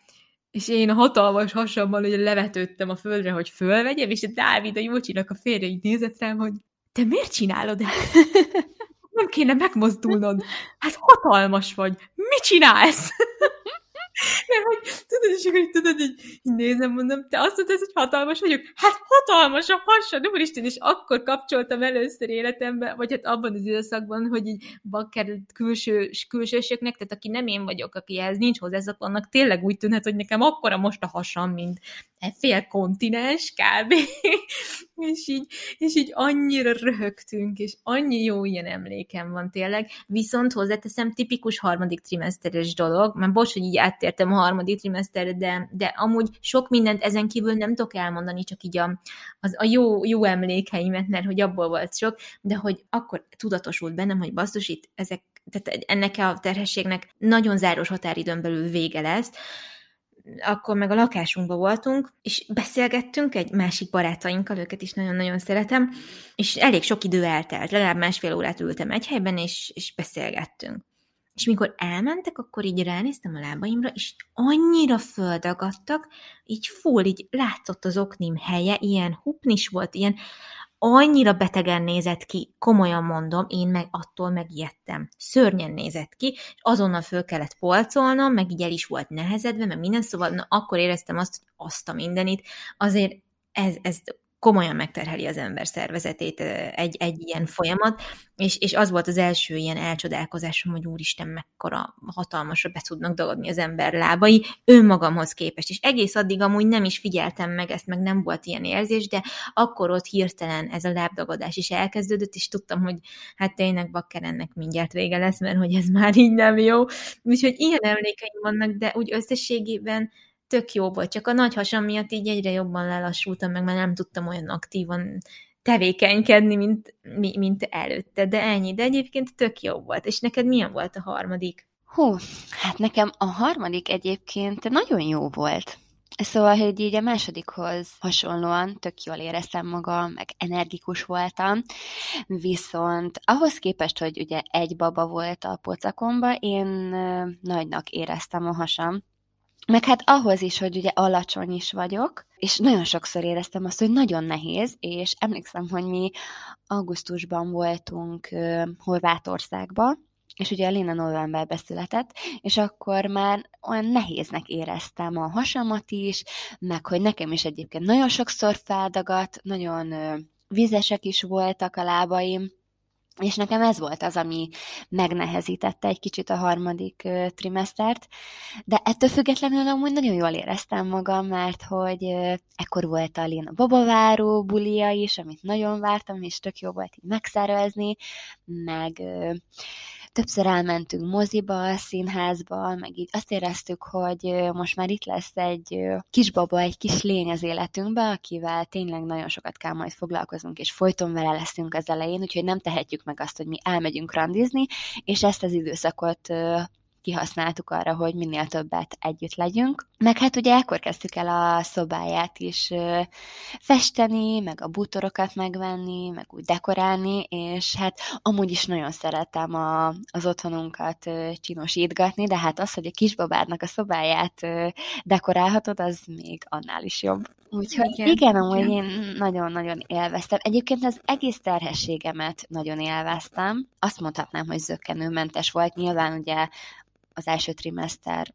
és én a hatalmas hasammal ugye levetődtem a földre, hogy fölvegyem, és a Dávid, a Jócsinak a férje így nézett rám, hogy te miért csinálod ezt? Nem kéne megmozdulnod. Hát hatalmas vagy. Mit csinálsz? Mert hogy tudod, és akkor tudod, így, így nézem, mondom, te azt mondtad, hogy hatalmas vagyok? Hát hatalmas a hasa, de úristen, és akkor kapcsoltam először életemben, vagy hát abban az időszakban, hogy így bakker külső, külsősöknek, tehát aki nem én vagyok, aki ez nincs hozzá, annak tényleg úgy tűnhet, hogy nekem akkora most a hasam, mint fél kontinens kb. és, így, és így annyira röhögtünk, és annyi jó ilyen emlékem van tényleg, viszont hozzáteszem tipikus harmadik trimeszteres dolog, mert bocs, hogy így áttértem a harmadik trimeszterre, de, de amúgy sok mindent ezen kívül nem tudok elmondani, csak így a, az, a jó, jó emlékeimet, mert hogy abból volt sok, de hogy akkor tudatosult bennem, hogy basszus, itt ezek, tehát ennek a terhességnek nagyon záros határidőn belül vége lesz, akkor meg a lakásunkban voltunk, és beszélgettünk egy másik barátainkkal, őket is nagyon-nagyon szeretem, és elég sok idő eltelt, legalább másfél órát ültem egy helyben, és, és beszélgettünk. És mikor elmentek, akkor így ránéztem a lábaimra, és annyira földagadtak, így full, így látszott az oknim helye, ilyen hupnis volt, ilyen annyira betegen nézett ki, komolyan mondom, én meg attól megijedtem. Szörnyen nézett ki, és azonnal föl kellett polcolnom, meg így el is volt nehezedve, meg minden, szóval na, akkor éreztem azt, hogy azt a mindenit, azért ez, ez komolyan megterheli az ember szervezetét egy, egy ilyen folyamat, és, és az volt az első ilyen elcsodálkozásom, hogy úristen, mekkora hatalmasra be tudnak dagadni az ember lábai önmagamhoz képest, és egész addig amúgy nem is figyeltem meg ezt, meg nem volt ilyen érzés, de akkor ott hirtelen ez a lábdagadás is elkezdődött, és tudtam, hogy hát tényleg bakker ennek mindjárt vége lesz, mert hogy ez már így nem jó. Úgyhogy ilyen emlékeim vannak, de úgy összességében tök jó volt, csak a nagy hasam miatt így egyre jobban lelassultam, meg már nem tudtam olyan aktívan tevékenykedni, mint, mint előtte, de ennyi. De egyébként tök jó volt. És neked milyen volt a harmadik? Hú, hát nekem a harmadik egyébként nagyon jó volt. Szóval, hogy így a másodikhoz hasonlóan tök jól éreztem magam, meg energikus voltam, viszont ahhoz képest, hogy ugye egy baba volt a pocakomba, én nagynak éreztem a hasam, meg hát ahhoz is, hogy ugye alacsony is vagyok, és nagyon sokszor éreztem azt, hogy nagyon nehéz, és emlékszem, hogy mi augusztusban voltunk uh, Horvátországba, és ugye a Lina novemberbe született, és akkor már olyan nehéznek éreztem a hasamat is, meg hogy nekem is egyébként nagyon sokszor feldagadt, nagyon uh, vizesek is voltak a lábaim, és nekem ez volt az, ami megnehezítette egy kicsit a harmadik trimesztert, de ettől függetlenül amúgy nagyon jól éreztem magam, mert hogy ekkor volt a Lina babaváró bulia is, amit nagyon vártam, és tök jó volt így megszervezni, meg többször elmentünk moziba, színházba, meg így azt éreztük, hogy most már itt lesz egy kisbaba, egy kis lény az életünkbe, akivel tényleg nagyon sokat kell majd foglalkozunk, és folyton vele leszünk az elején, úgyhogy nem tehetjük meg azt, hogy mi elmegyünk randizni, és ezt az időszakot kihasználtuk arra, hogy minél többet együtt legyünk. Meg hát ugye ekkor kezdtük el a szobáját is festeni, meg a bútorokat megvenni, meg úgy dekorálni, és hát amúgy is nagyon szeretem a, az otthonunkat csinosítgatni, de hát az, hogy a kisbabádnak a szobáját dekorálhatod, az még annál is jobb. Úgyhogy igen, igen amúgy igen. én nagyon-nagyon élveztem. Egyébként az egész terhességemet nagyon élveztem. Azt mondhatnám, hogy zöggenőmentes volt. Nyilván ugye az első trimester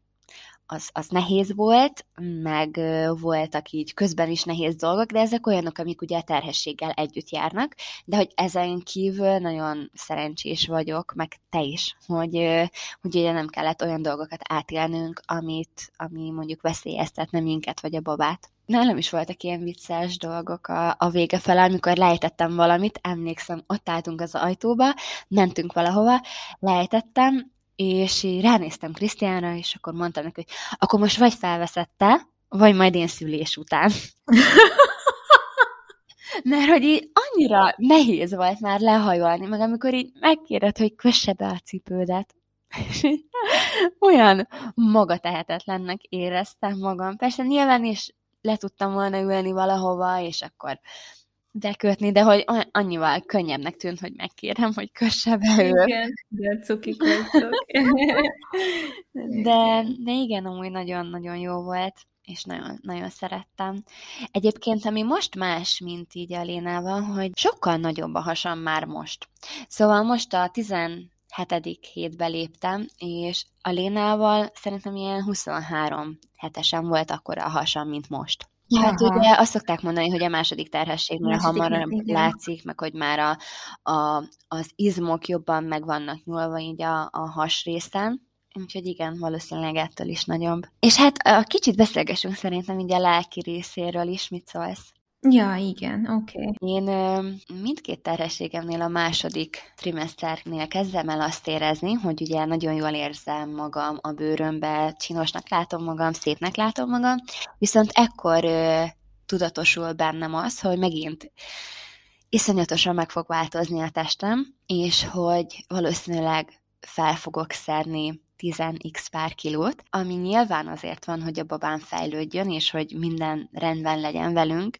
az, az nehéz volt, meg voltak így közben is nehéz dolgok, de ezek olyanok, amik ugye a terhességgel együtt járnak, de hogy ezen kívül nagyon szerencsés vagyok, meg te is, hogy, hogy ugye nem kellett olyan dolgokat átélnünk, amit, ami mondjuk veszélyeztetne minket, vagy a babát. Nálam is voltak ilyen vicces dolgok a, a vége felé, amikor lejtettem valamit, emlékszem, ott álltunk az ajtóba, mentünk valahova, lejtettem, és így ránéztem Krisztiánra, és akkor mondtam neki, hogy akkor most vagy felveszette, vagy majd én szülés után. Mert hogy így annyira nehéz volt már lehajolni, meg amikor így megkérdett, hogy kösse be a cipődet. olyan magatehetetlennek éreztem magam. Persze nyilván is le tudtam volna ülni valahova, és akkor bekötni, de hogy annyival könnyebbnek tűnt, hogy megkérem, hogy kösse be ő. Igen, de voltok. de, de igen, amúgy nagyon-nagyon jó volt, és nagyon, nagyon szerettem. Egyébként, ami most más, mint így a Lénával, hogy sokkal nagyobb a hasam már most. Szóval most a 17. hétbe léptem, és a Lénával szerintem ilyen 23 hetesen volt akkor a hasam, mint most. Hát Aha. ugye azt szokták mondani, hogy a második terhességnél hamarabb látszik, meg hogy már a, a, az izmok jobban meg vannak nyúlva így a, a has részen. Úgyhogy igen, valószínűleg ettől is nagyobb. És hát a kicsit beszélgessünk szerintem így a lelki részéről is, mit szólsz? Ja, igen, oké. Okay. Én mindkét terhességemnél a második trimeszternél kezdem el azt érezni, hogy ugye nagyon jól érzem magam a bőrömbe, csinosnak látom magam, szépnek látom magam, viszont ekkor tudatosul bennem az, hogy megint iszonyatosan meg fog változni a testem, és hogy valószínűleg fel fogok szerni 10x pár kilót, ami nyilván azért van, hogy a babám fejlődjön, és hogy minden rendben legyen velünk,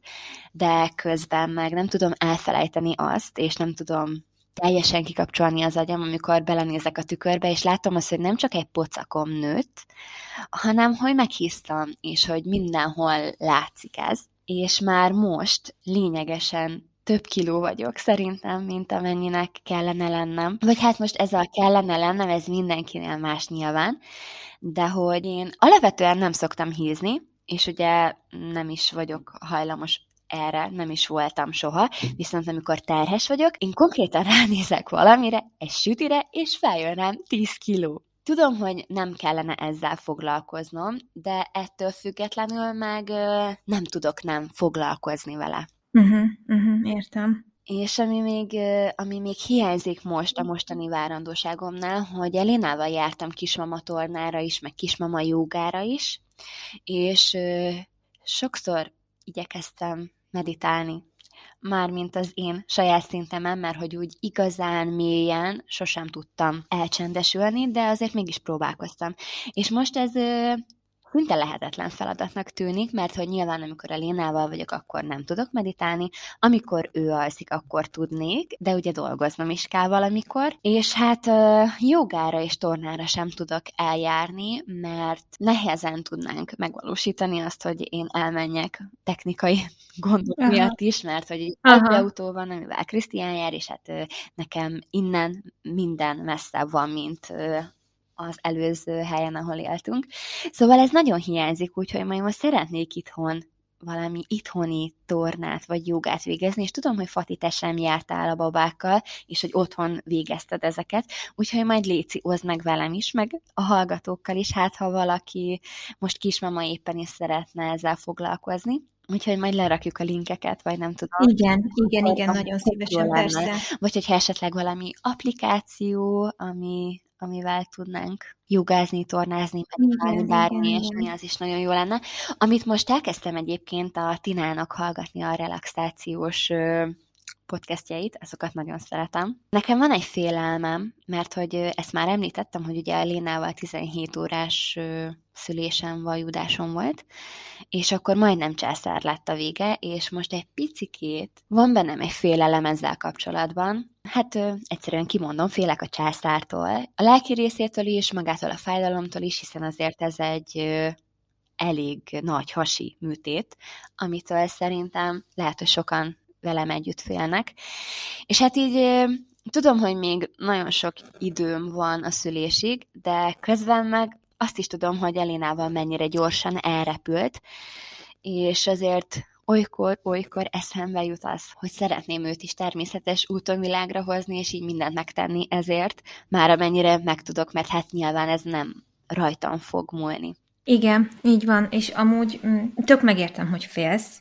de közben meg nem tudom elfelejteni azt, és nem tudom teljesen kikapcsolni az agyam, amikor belenézek a tükörbe, és látom azt, hogy nem csak egy pocakom nőtt, hanem hogy meghisztam, és hogy mindenhol látszik ez. És már most lényegesen több kiló vagyok szerintem, mint amennyinek kellene lennem. Vagy hát most ez a kellene lennem, ez mindenkinél más nyilván, de hogy én alapvetően nem szoktam hízni, és ugye nem is vagyok hajlamos erre, nem is voltam soha, viszont amikor terhes vagyok, én konkrétan ránézek valamire, egy sütire, és feljön rám 10 kiló. Tudom, hogy nem kellene ezzel foglalkoznom, de ettől függetlenül meg nem tudok nem foglalkozni vele. Uh-huh, uh-huh, értem. És ami még, ami még hiányzik most a mostani várandóságomnál, hogy Elénával jártam kismama tornára is, meg kismama jogára is, és sokszor igyekeztem meditálni, mármint az én saját szintemen, mert hogy úgy igazán mélyen sosem tudtam elcsendesülni, de azért mégis próbálkoztam. És most ez szinte lehetetlen feladatnak tűnik, mert hogy nyilván amikor a Lénával vagyok, akkor nem tudok meditálni, amikor ő alszik, akkor tudnék, de ugye dolgoznom is kell valamikor, és hát jogára és tornára sem tudok eljárni, mert nehezen tudnánk megvalósítani azt, hogy én elmenjek technikai gondok Aha. miatt is, mert hogy egy autó van, amivel Krisztián jár, és hát nekem innen minden messzebb van, mint az előző helyen, ahol éltünk. Szóval ez nagyon hiányzik, úgyhogy majd most szeretnék itthon valami itthoni tornát vagy jogát végezni, és tudom, hogy Fati, te sem jártál a babákkal, és hogy otthon végezted ezeket, úgyhogy majd Léci, oszd meg velem is, meg a hallgatókkal is, hát ha valaki most kismama éppen is szeretne ezzel foglalkozni. Úgyhogy majd lerakjuk a linkeket, vagy nem tudom. Igen, igen, igen, nagyon szívesen, persze. Vagy hogyha esetleg valami applikáció, ami, amivel tudnánk jogázni, tornázni, meditálni, bármi, igen, és mi az is nagyon jó lenne. Amit most elkezdtem egyébként a Tinának hallgatni a relaxációs podcastjait, azokat nagyon szeretem. Nekem van egy félelmem, mert hogy ezt már említettem, hogy ugye Lénával 17 órás szülésem, vajudásom volt, és akkor majdnem császár lett a vége, és most egy picikét van bennem egy félelem ezzel kapcsolatban. Hát ö, egyszerűen kimondom, félek a császártól, a lelki részétől is, magától a fájdalomtól is, hiszen azért ez egy ö, elég nagy hasi műtét, amitől szerintem lehet, hogy sokan velem együtt félnek. És hát így tudom, hogy még nagyon sok időm van a szülésig, de közben meg azt is tudom, hogy Elénával mennyire gyorsan elrepült, és azért olykor-olykor eszembe jut az, hogy szeretném őt is természetes úton világra hozni, és így mindent megtenni ezért, már amennyire meg tudok, mert hát nyilván ez nem rajtam fog múlni. Igen, így van, és amúgy mm, tök megértem, hogy félsz,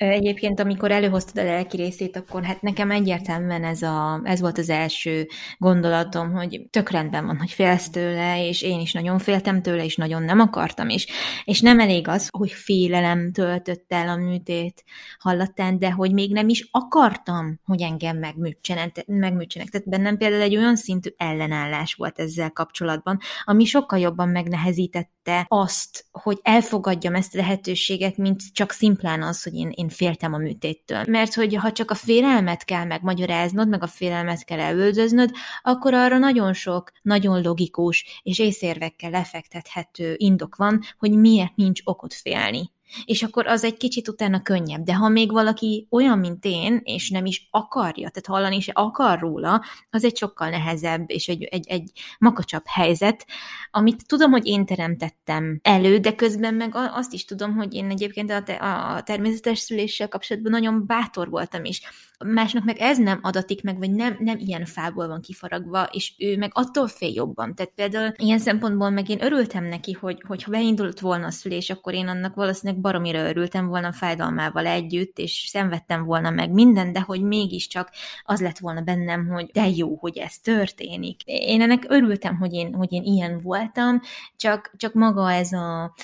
Egyébként, amikor előhoztad a lelki részét, akkor hát nekem egyértelműen ez, a, ez volt az első gondolatom, hogy tök rendben van, hogy félsz tőle, és én is nagyon féltem tőle, és nagyon nem akartam is. És nem elég az, hogy félelem töltött el a műtét hallatán, de hogy még nem is akartam, hogy engem megműtsenek. megműtsenek. Tehát bennem például egy olyan szintű ellenállás volt ezzel kapcsolatban, ami sokkal jobban megnehezítette azt, hogy elfogadjam ezt a lehetőséget, mint csak szimplán az, hogy én, én féltem a műtéttől. Mert hogy ha csak a félelmet kell megmagyaráznod, meg a félelmet kell elöldöznöd, akkor arra nagyon sok, nagyon logikus és észérvekkel lefektethető indok van, hogy miért nincs okot félni és akkor az egy kicsit utána könnyebb. De ha még valaki olyan, mint én, és nem is akarja, tehát hallani se akar róla, az egy sokkal nehezebb, és egy, egy, egy makacsabb helyzet, amit tudom, hogy én teremtettem elő, de közben meg azt is tudom, hogy én egyébként a, te, a természetes szüléssel kapcsolatban nagyon bátor voltam is másnak meg ez nem adatik meg, vagy nem, nem ilyen fából van kifaragva, és ő meg attól fél jobban. Tehát például ilyen szempontból meg én örültem neki, hogy, hogy ha beindult volna a szülés, akkor én annak valószínűleg baromira örültem volna fájdalmával együtt, és szenvedtem volna meg minden, de hogy mégiscsak az lett volna bennem, hogy de jó, hogy ez történik. Én ennek örültem, hogy én, hogy én ilyen voltam, csak, csak maga ez a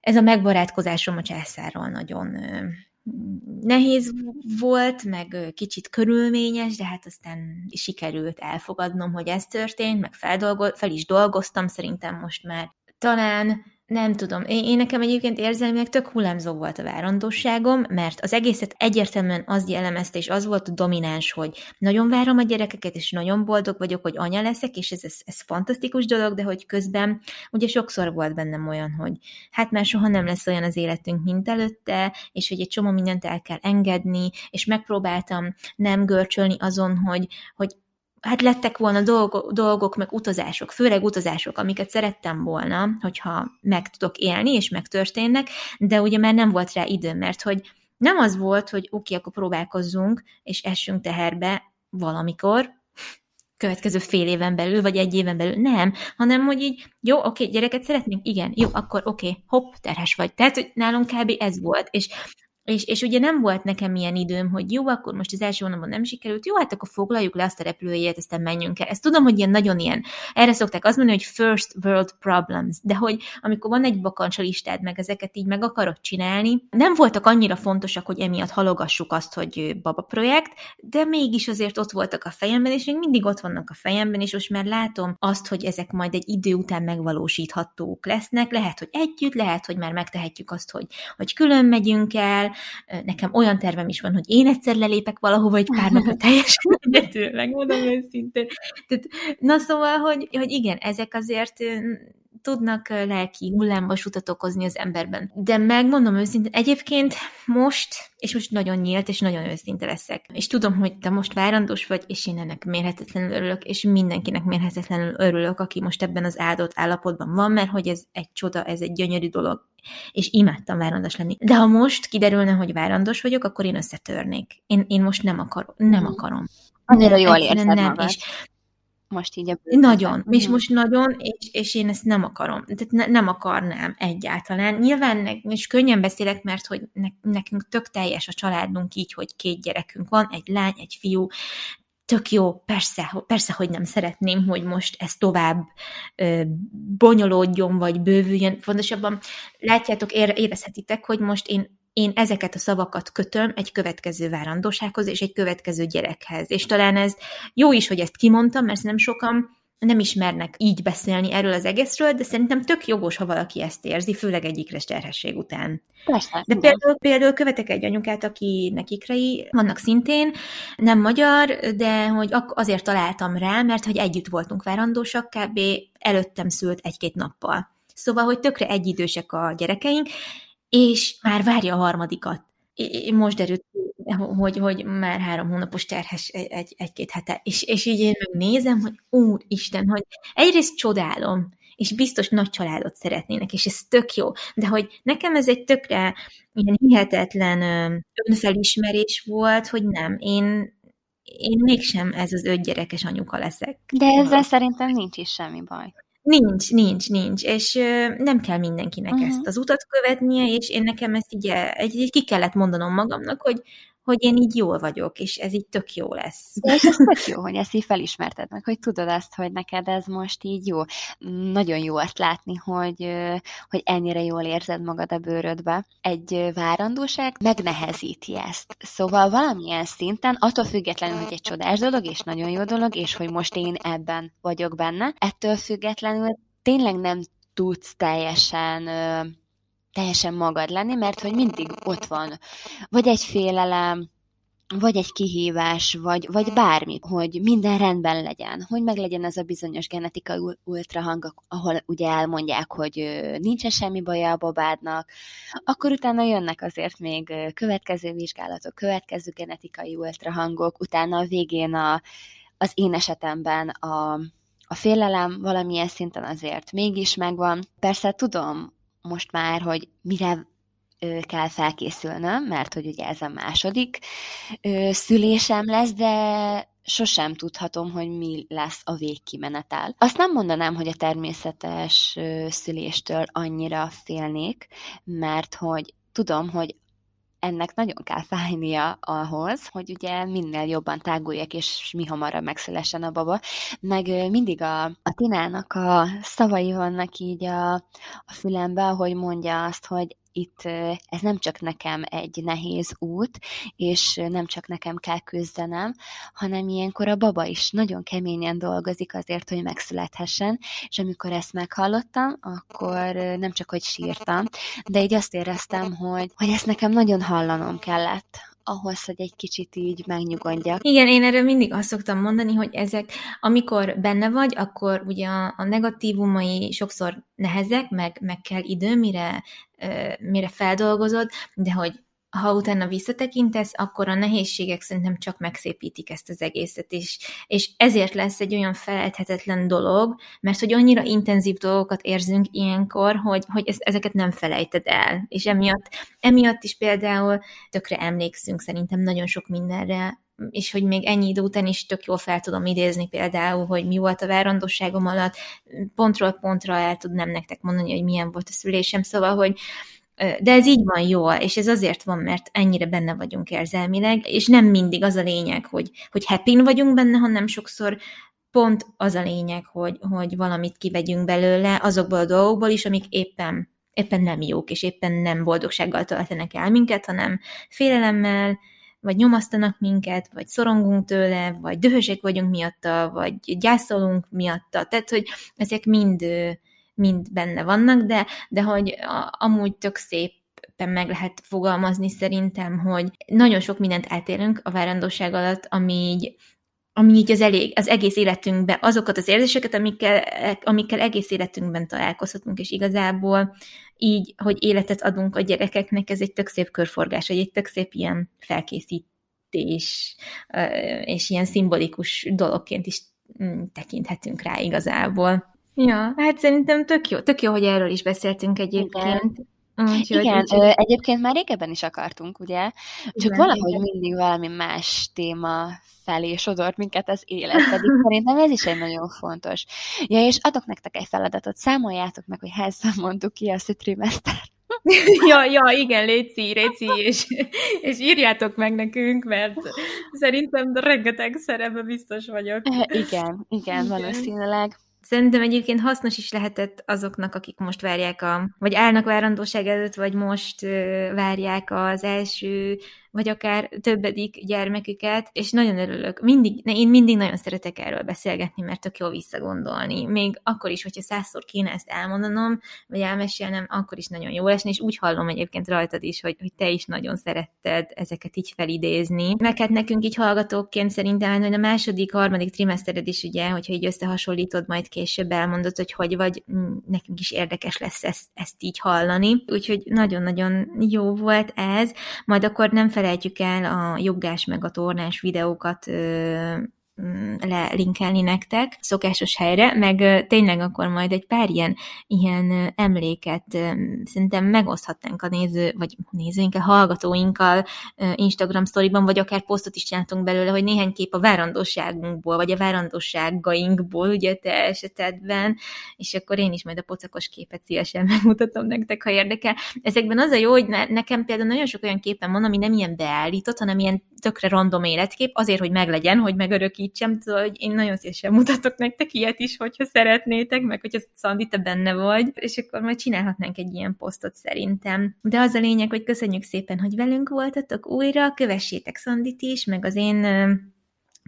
ez a megbarátkozásom a császárral nagyon nehéz volt, meg kicsit körülményes, de hát aztán sikerült elfogadnom, hogy ez történt, meg fel is dolgoztam szerintem most már. Talán nem tudom. Én, én nekem egyébként érzelmileg tök hullámzó volt a várandóságom, mert az egészet egyértelműen az jellemezte, és az volt a domináns, hogy nagyon várom a gyerekeket, és nagyon boldog vagyok, hogy anya leszek, és ez, ez, ez fantasztikus dolog, de hogy közben ugye sokszor volt bennem olyan, hogy hát már soha nem lesz olyan az életünk, mint előtte, és hogy egy csomó mindent el kell engedni, és megpróbáltam nem görcsölni azon, hogy, hogy hát lettek volna dolgok, dolgok, meg utazások, főleg utazások, amiket szerettem volna, hogyha meg tudok élni, és megtörténnek, de ugye már nem volt rá idő, mert hogy nem az volt, hogy oké, okay, akkor próbálkozzunk, és essünk teherbe valamikor, következő fél éven belül, vagy egy éven belül, nem, hanem hogy így, jó, oké, gyereket szeretnénk, igen, jó, akkor oké, hopp, terhes vagy. Tehát, hogy nálunk kb. ez volt, és és, és ugye nem volt nekem ilyen időm, hogy jó, akkor most az első hónapban nem sikerült, jó, hát akkor foglaljuk le azt a repülőjét, aztán menjünk el. Ezt tudom, hogy ilyen nagyon ilyen, erre szokták azt mondani, hogy first world problems, de hogy amikor van egy bakancsa listád, meg ezeket így meg akarod csinálni, nem voltak annyira fontosak, hogy emiatt halogassuk azt, hogy baba projekt, de mégis azért ott voltak a fejemben, és még mindig ott vannak a fejemben, és most már látom azt, hogy ezek majd egy idő után megvalósíthatók lesznek, lehet, hogy együtt, lehet, hogy már megtehetjük azt, hogy, hogy külön megyünk el, Nekem olyan tervem is van, hogy én egyszer lelépek valahova egy pár napra teljesen egyetül, megmondom őszintén. Tehát, na szóval, hogy, hogy igen, ezek azért tudnak lelki hullámvasutat okozni az emberben. De megmondom őszintén, egyébként most, és most nagyon nyílt, és nagyon őszinte leszek, és tudom, hogy te most várandós vagy, és én ennek mérhetetlenül örülök, és mindenkinek mérhetetlenül örülök, aki most ebben az áldott állapotban van, mert hogy ez egy csoda, ez egy gyönyörű dolog, és imádtam várandos lenni. De ha most kiderülne, hogy várandos vagyok, akkor én összetörnék. Én, én most nem akarom. Nem akarom. Annyira jól érzed nem, magad. És most így a Nagyon, és most nagyon, és, és én ezt nem akarom. Tehát ne, nem akarnám egyáltalán. Nyilván, ne, és könnyen beszélek, mert hogy ne, nekünk tök teljes a családunk így, hogy két gyerekünk van, egy lány, egy fiú, tök jó, persze, persze, hogy nem szeretném, hogy most ez tovább ö, bonyolódjon, vagy bővüljön. Fontosabban látjátok, érezhetitek, hogy most én én ezeket a szavakat kötöm egy következő várandósághoz és egy következő gyerekhez. És talán ez jó is, hogy ezt kimondtam, mert nem sokan nem ismernek így beszélni erről az egészről, de szerintem tök jogos, ha valaki ezt érzi, főleg egy ikres terhesség után. Persze. De például, például követek egy anyukát, akinek ikrei vannak szintén, nem magyar, de hogy azért találtam rá, mert hogy együtt voltunk várandósak, kb. előttem szült egy-két nappal. Szóval, hogy tökre egyidősek a gyerekeink, és már várja a harmadikat. Most derült hogy, hogy már három hónapos terhes egy, egy, egy-két hete, és, és így én megnézem, hogy úristen, hogy egyrészt csodálom, és biztos nagy családot szeretnének, és ez tök jó, de hogy nekem ez egy tökre ilyen hihetetlen önfelismerés volt, hogy nem, én, én mégsem ez az öt gyerekes anyuka leszek. De ezzel szerintem nincs is semmi baj. Nincs, nincs, nincs, és nem kell mindenkinek uh-huh. ezt az utat követnie, és én nekem ezt így, egy, egy ki kellett mondanom magamnak, hogy hogy én így jól vagyok, és ez így tök jó lesz. De és ez tök jó, hogy ezt így felismerted meg, hogy tudod azt, hogy neked ez most így jó. Nagyon jó azt látni, hogy, hogy ennyire jól érzed magad a bőrödbe. Egy várandóság megnehezíti ezt. Szóval valamilyen szinten, attól függetlenül, hogy egy csodás dolog, és nagyon jó dolog, és hogy most én ebben vagyok benne, ettől függetlenül tényleg nem tudsz teljesen teljesen magad lenni, mert hogy mindig ott van. Vagy egy félelem, vagy egy kihívás, vagy, vagy bármi, hogy minden rendben legyen, hogy meg legyen ez a bizonyos genetikai ultrahang, ahol ugye elmondják, hogy nincsen semmi baja a babádnak, akkor utána jönnek azért még következő vizsgálatok, következő genetikai ultrahangok, utána a végén a, az én esetemben a, a félelem valamilyen szinten azért mégis megvan. Persze tudom, most már, hogy mire kell felkészülnöm, mert hogy ugye ez a második szülésem lesz, de sosem tudhatom, hogy mi lesz a végkimenetel. Azt nem mondanám, hogy a természetes szüléstől annyira félnék, mert hogy tudom, hogy ennek nagyon kell fájnia ahhoz, hogy ugye minél jobban táguljak, és mi hamarabb megszülessen a baba. Meg mindig a, a Tinának a szavai vannak így a, a fülembe, ahogy mondja azt, hogy itt ez nem csak nekem egy nehéz út, és nem csak nekem kell küzdenem, hanem ilyenkor a baba is nagyon keményen dolgozik azért, hogy megszülethessen, és amikor ezt meghallottam, akkor nem csak, hogy sírtam, de így azt éreztem, hogy, hogy ezt nekem nagyon hallanom kellett, ahhoz, hogy egy kicsit így megnyugodjak. Igen, én erről mindig azt szoktam mondani, hogy ezek, amikor benne vagy, akkor ugye a, negatívumai sokszor nehezek, meg, meg kell idő, mire, mire feldolgozod, de hogy ha utána visszatekintesz, akkor a nehézségek szerintem csak megszépítik ezt az egészet, és, és ezért lesz egy olyan felejthetetlen dolog, mert hogy annyira intenzív dolgokat érzünk ilyenkor, hogy, hogy ez, ezeket nem felejted el, és emiatt, emiatt is például tökre emlékszünk szerintem nagyon sok mindenre, és hogy még ennyi idő után is tök jól fel tudom idézni például, hogy mi volt a várandóságom alatt, pontról pontra el tudnám nektek mondani, hogy milyen volt a szülésem, szóval, hogy, de ez így van jól, és ez azért van, mert ennyire benne vagyunk érzelmileg, és nem mindig az a lényeg, hogy, hogy happy vagyunk benne, hanem sokszor pont az a lényeg, hogy, hogy valamit kivegyünk belőle azokból a dolgokból is, amik éppen, éppen nem jók, és éppen nem boldogsággal töltenek el minket, hanem félelemmel, vagy nyomasztanak minket, vagy szorongunk tőle, vagy dühösek vagyunk miatta, vagy gyászolunk miatta. Tehát, hogy ezek mind mind benne vannak, de, de hogy a, amúgy tök szép meg lehet fogalmazni szerintem, hogy nagyon sok mindent eltérünk a várandóság alatt, ami így, ami így az, elég, az egész életünkben, azokat az érzéseket, amikkel, amikkel egész életünkben találkozhatunk, és igazából így, hogy életet adunk a gyerekeknek, ez egy tök szép körforgás, egy tök szép ilyen felkészítés, és ilyen szimbolikus dologként is mm, tekinthetünk rá igazából. Ja, hát szerintem tök jó, tök jó, hogy erről is beszéltünk egyébként. Igen. Úgyhogy, Igen, úgyhogy... Ö, egyébként már régebben is akartunk, ugye? Csak igen, valahogy igen. mindig valami más téma felé sodort minket az élet, pedig szerintem ez is egy nagyon fontos. Ja, és adok nektek egy feladatot, számoljátok meg, hogy hányszor mondtuk ki azt a trimester. ja, ja, igen, Léci, Réci, és, és írjátok meg nekünk, mert szerintem rengeteg szerepbe biztos vagyok. Igen, igen, igen, valószínűleg. Szerintem egyébként hasznos is lehetett azoknak, akik most várják a, vagy állnak várandóság előtt, vagy most várják az első vagy akár többedik gyermeküket, és nagyon örülök. Mindig, én mindig nagyon szeretek erről beszélgetni, mert tök jó visszagondolni. Még akkor is, hogyha százszor kéne ezt elmondanom, vagy elmesélnem, akkor is nagyon jó esni, és úgy hallom egyébként rajtad is, hogy, hogy te is nagyon szeretted ezeket így felidézni. Meg hát nekünk így hallgatóként szerintem, hogy a második, harmadik trimesztered is ugye, hogyha így összehasonlítod, majd később elmondod, hogy hogy vagy, mm, nekünk is érdekes lesz ezt, ezt így hallani. Úgyhogy nagyon-nagyon jó volt ez. Majd akkor nem fel felejtjük el a joggás meg a tornás videókat lelinkelni nektek szokásos helyre, meg tényleg akkor majd egy pár ilyen, ilyen emléket szerintem megoszthatnánk a néző, vagy nézőinkkel, hallgatóinkkal Instagram sztoriban, vagy akár posztot is csináltunk belőle, hogy néhány kép a várandóságunkból, vagy a várandóságainkból, ugye te esetedben, és akkor én is majd a pocakos képet szívesen megmutatom nektek, ha érdekel. Ezekben az a jó, hogy nekem például nagyon sok olyan képen van, ami nem ilyen beállított, hanem ilyen tökre random életkép, azért, hogy meglegyen, hogy megörökítsem, tudod, hogy én nagyon szívesen mutatok nektek ilyet is, hogyha szeretnétek, meg hogyha Szandi, te benne vagy, és akkor majd csinálhatnánk egy ilyen posztot szerintem. De az a lényeg, hogy köszönjük szépen, hogy velünk voltatok újra, kövessétek Szandit is, meg az én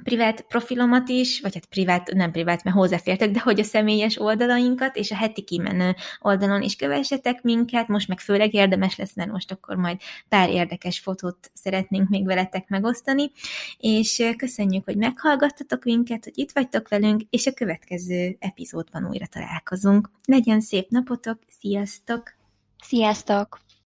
privát profilomat is, vagy hát privát, nem privát, mert hozzáfértek, de hogy a személyes oldalainkat, és a heti kimenő oldalon is kövessetek minket, most meg főleg érdemes lesz, mert most akkor majd pár érdekes fotót szeretnénk még veletek megosztani, és köszönjük, hogy meghallgattatok minket, hogy itt vagytok velünk, és a következő epizódban újra találkozunk. Legyen szép napotok, sziasztok! Sziasztok!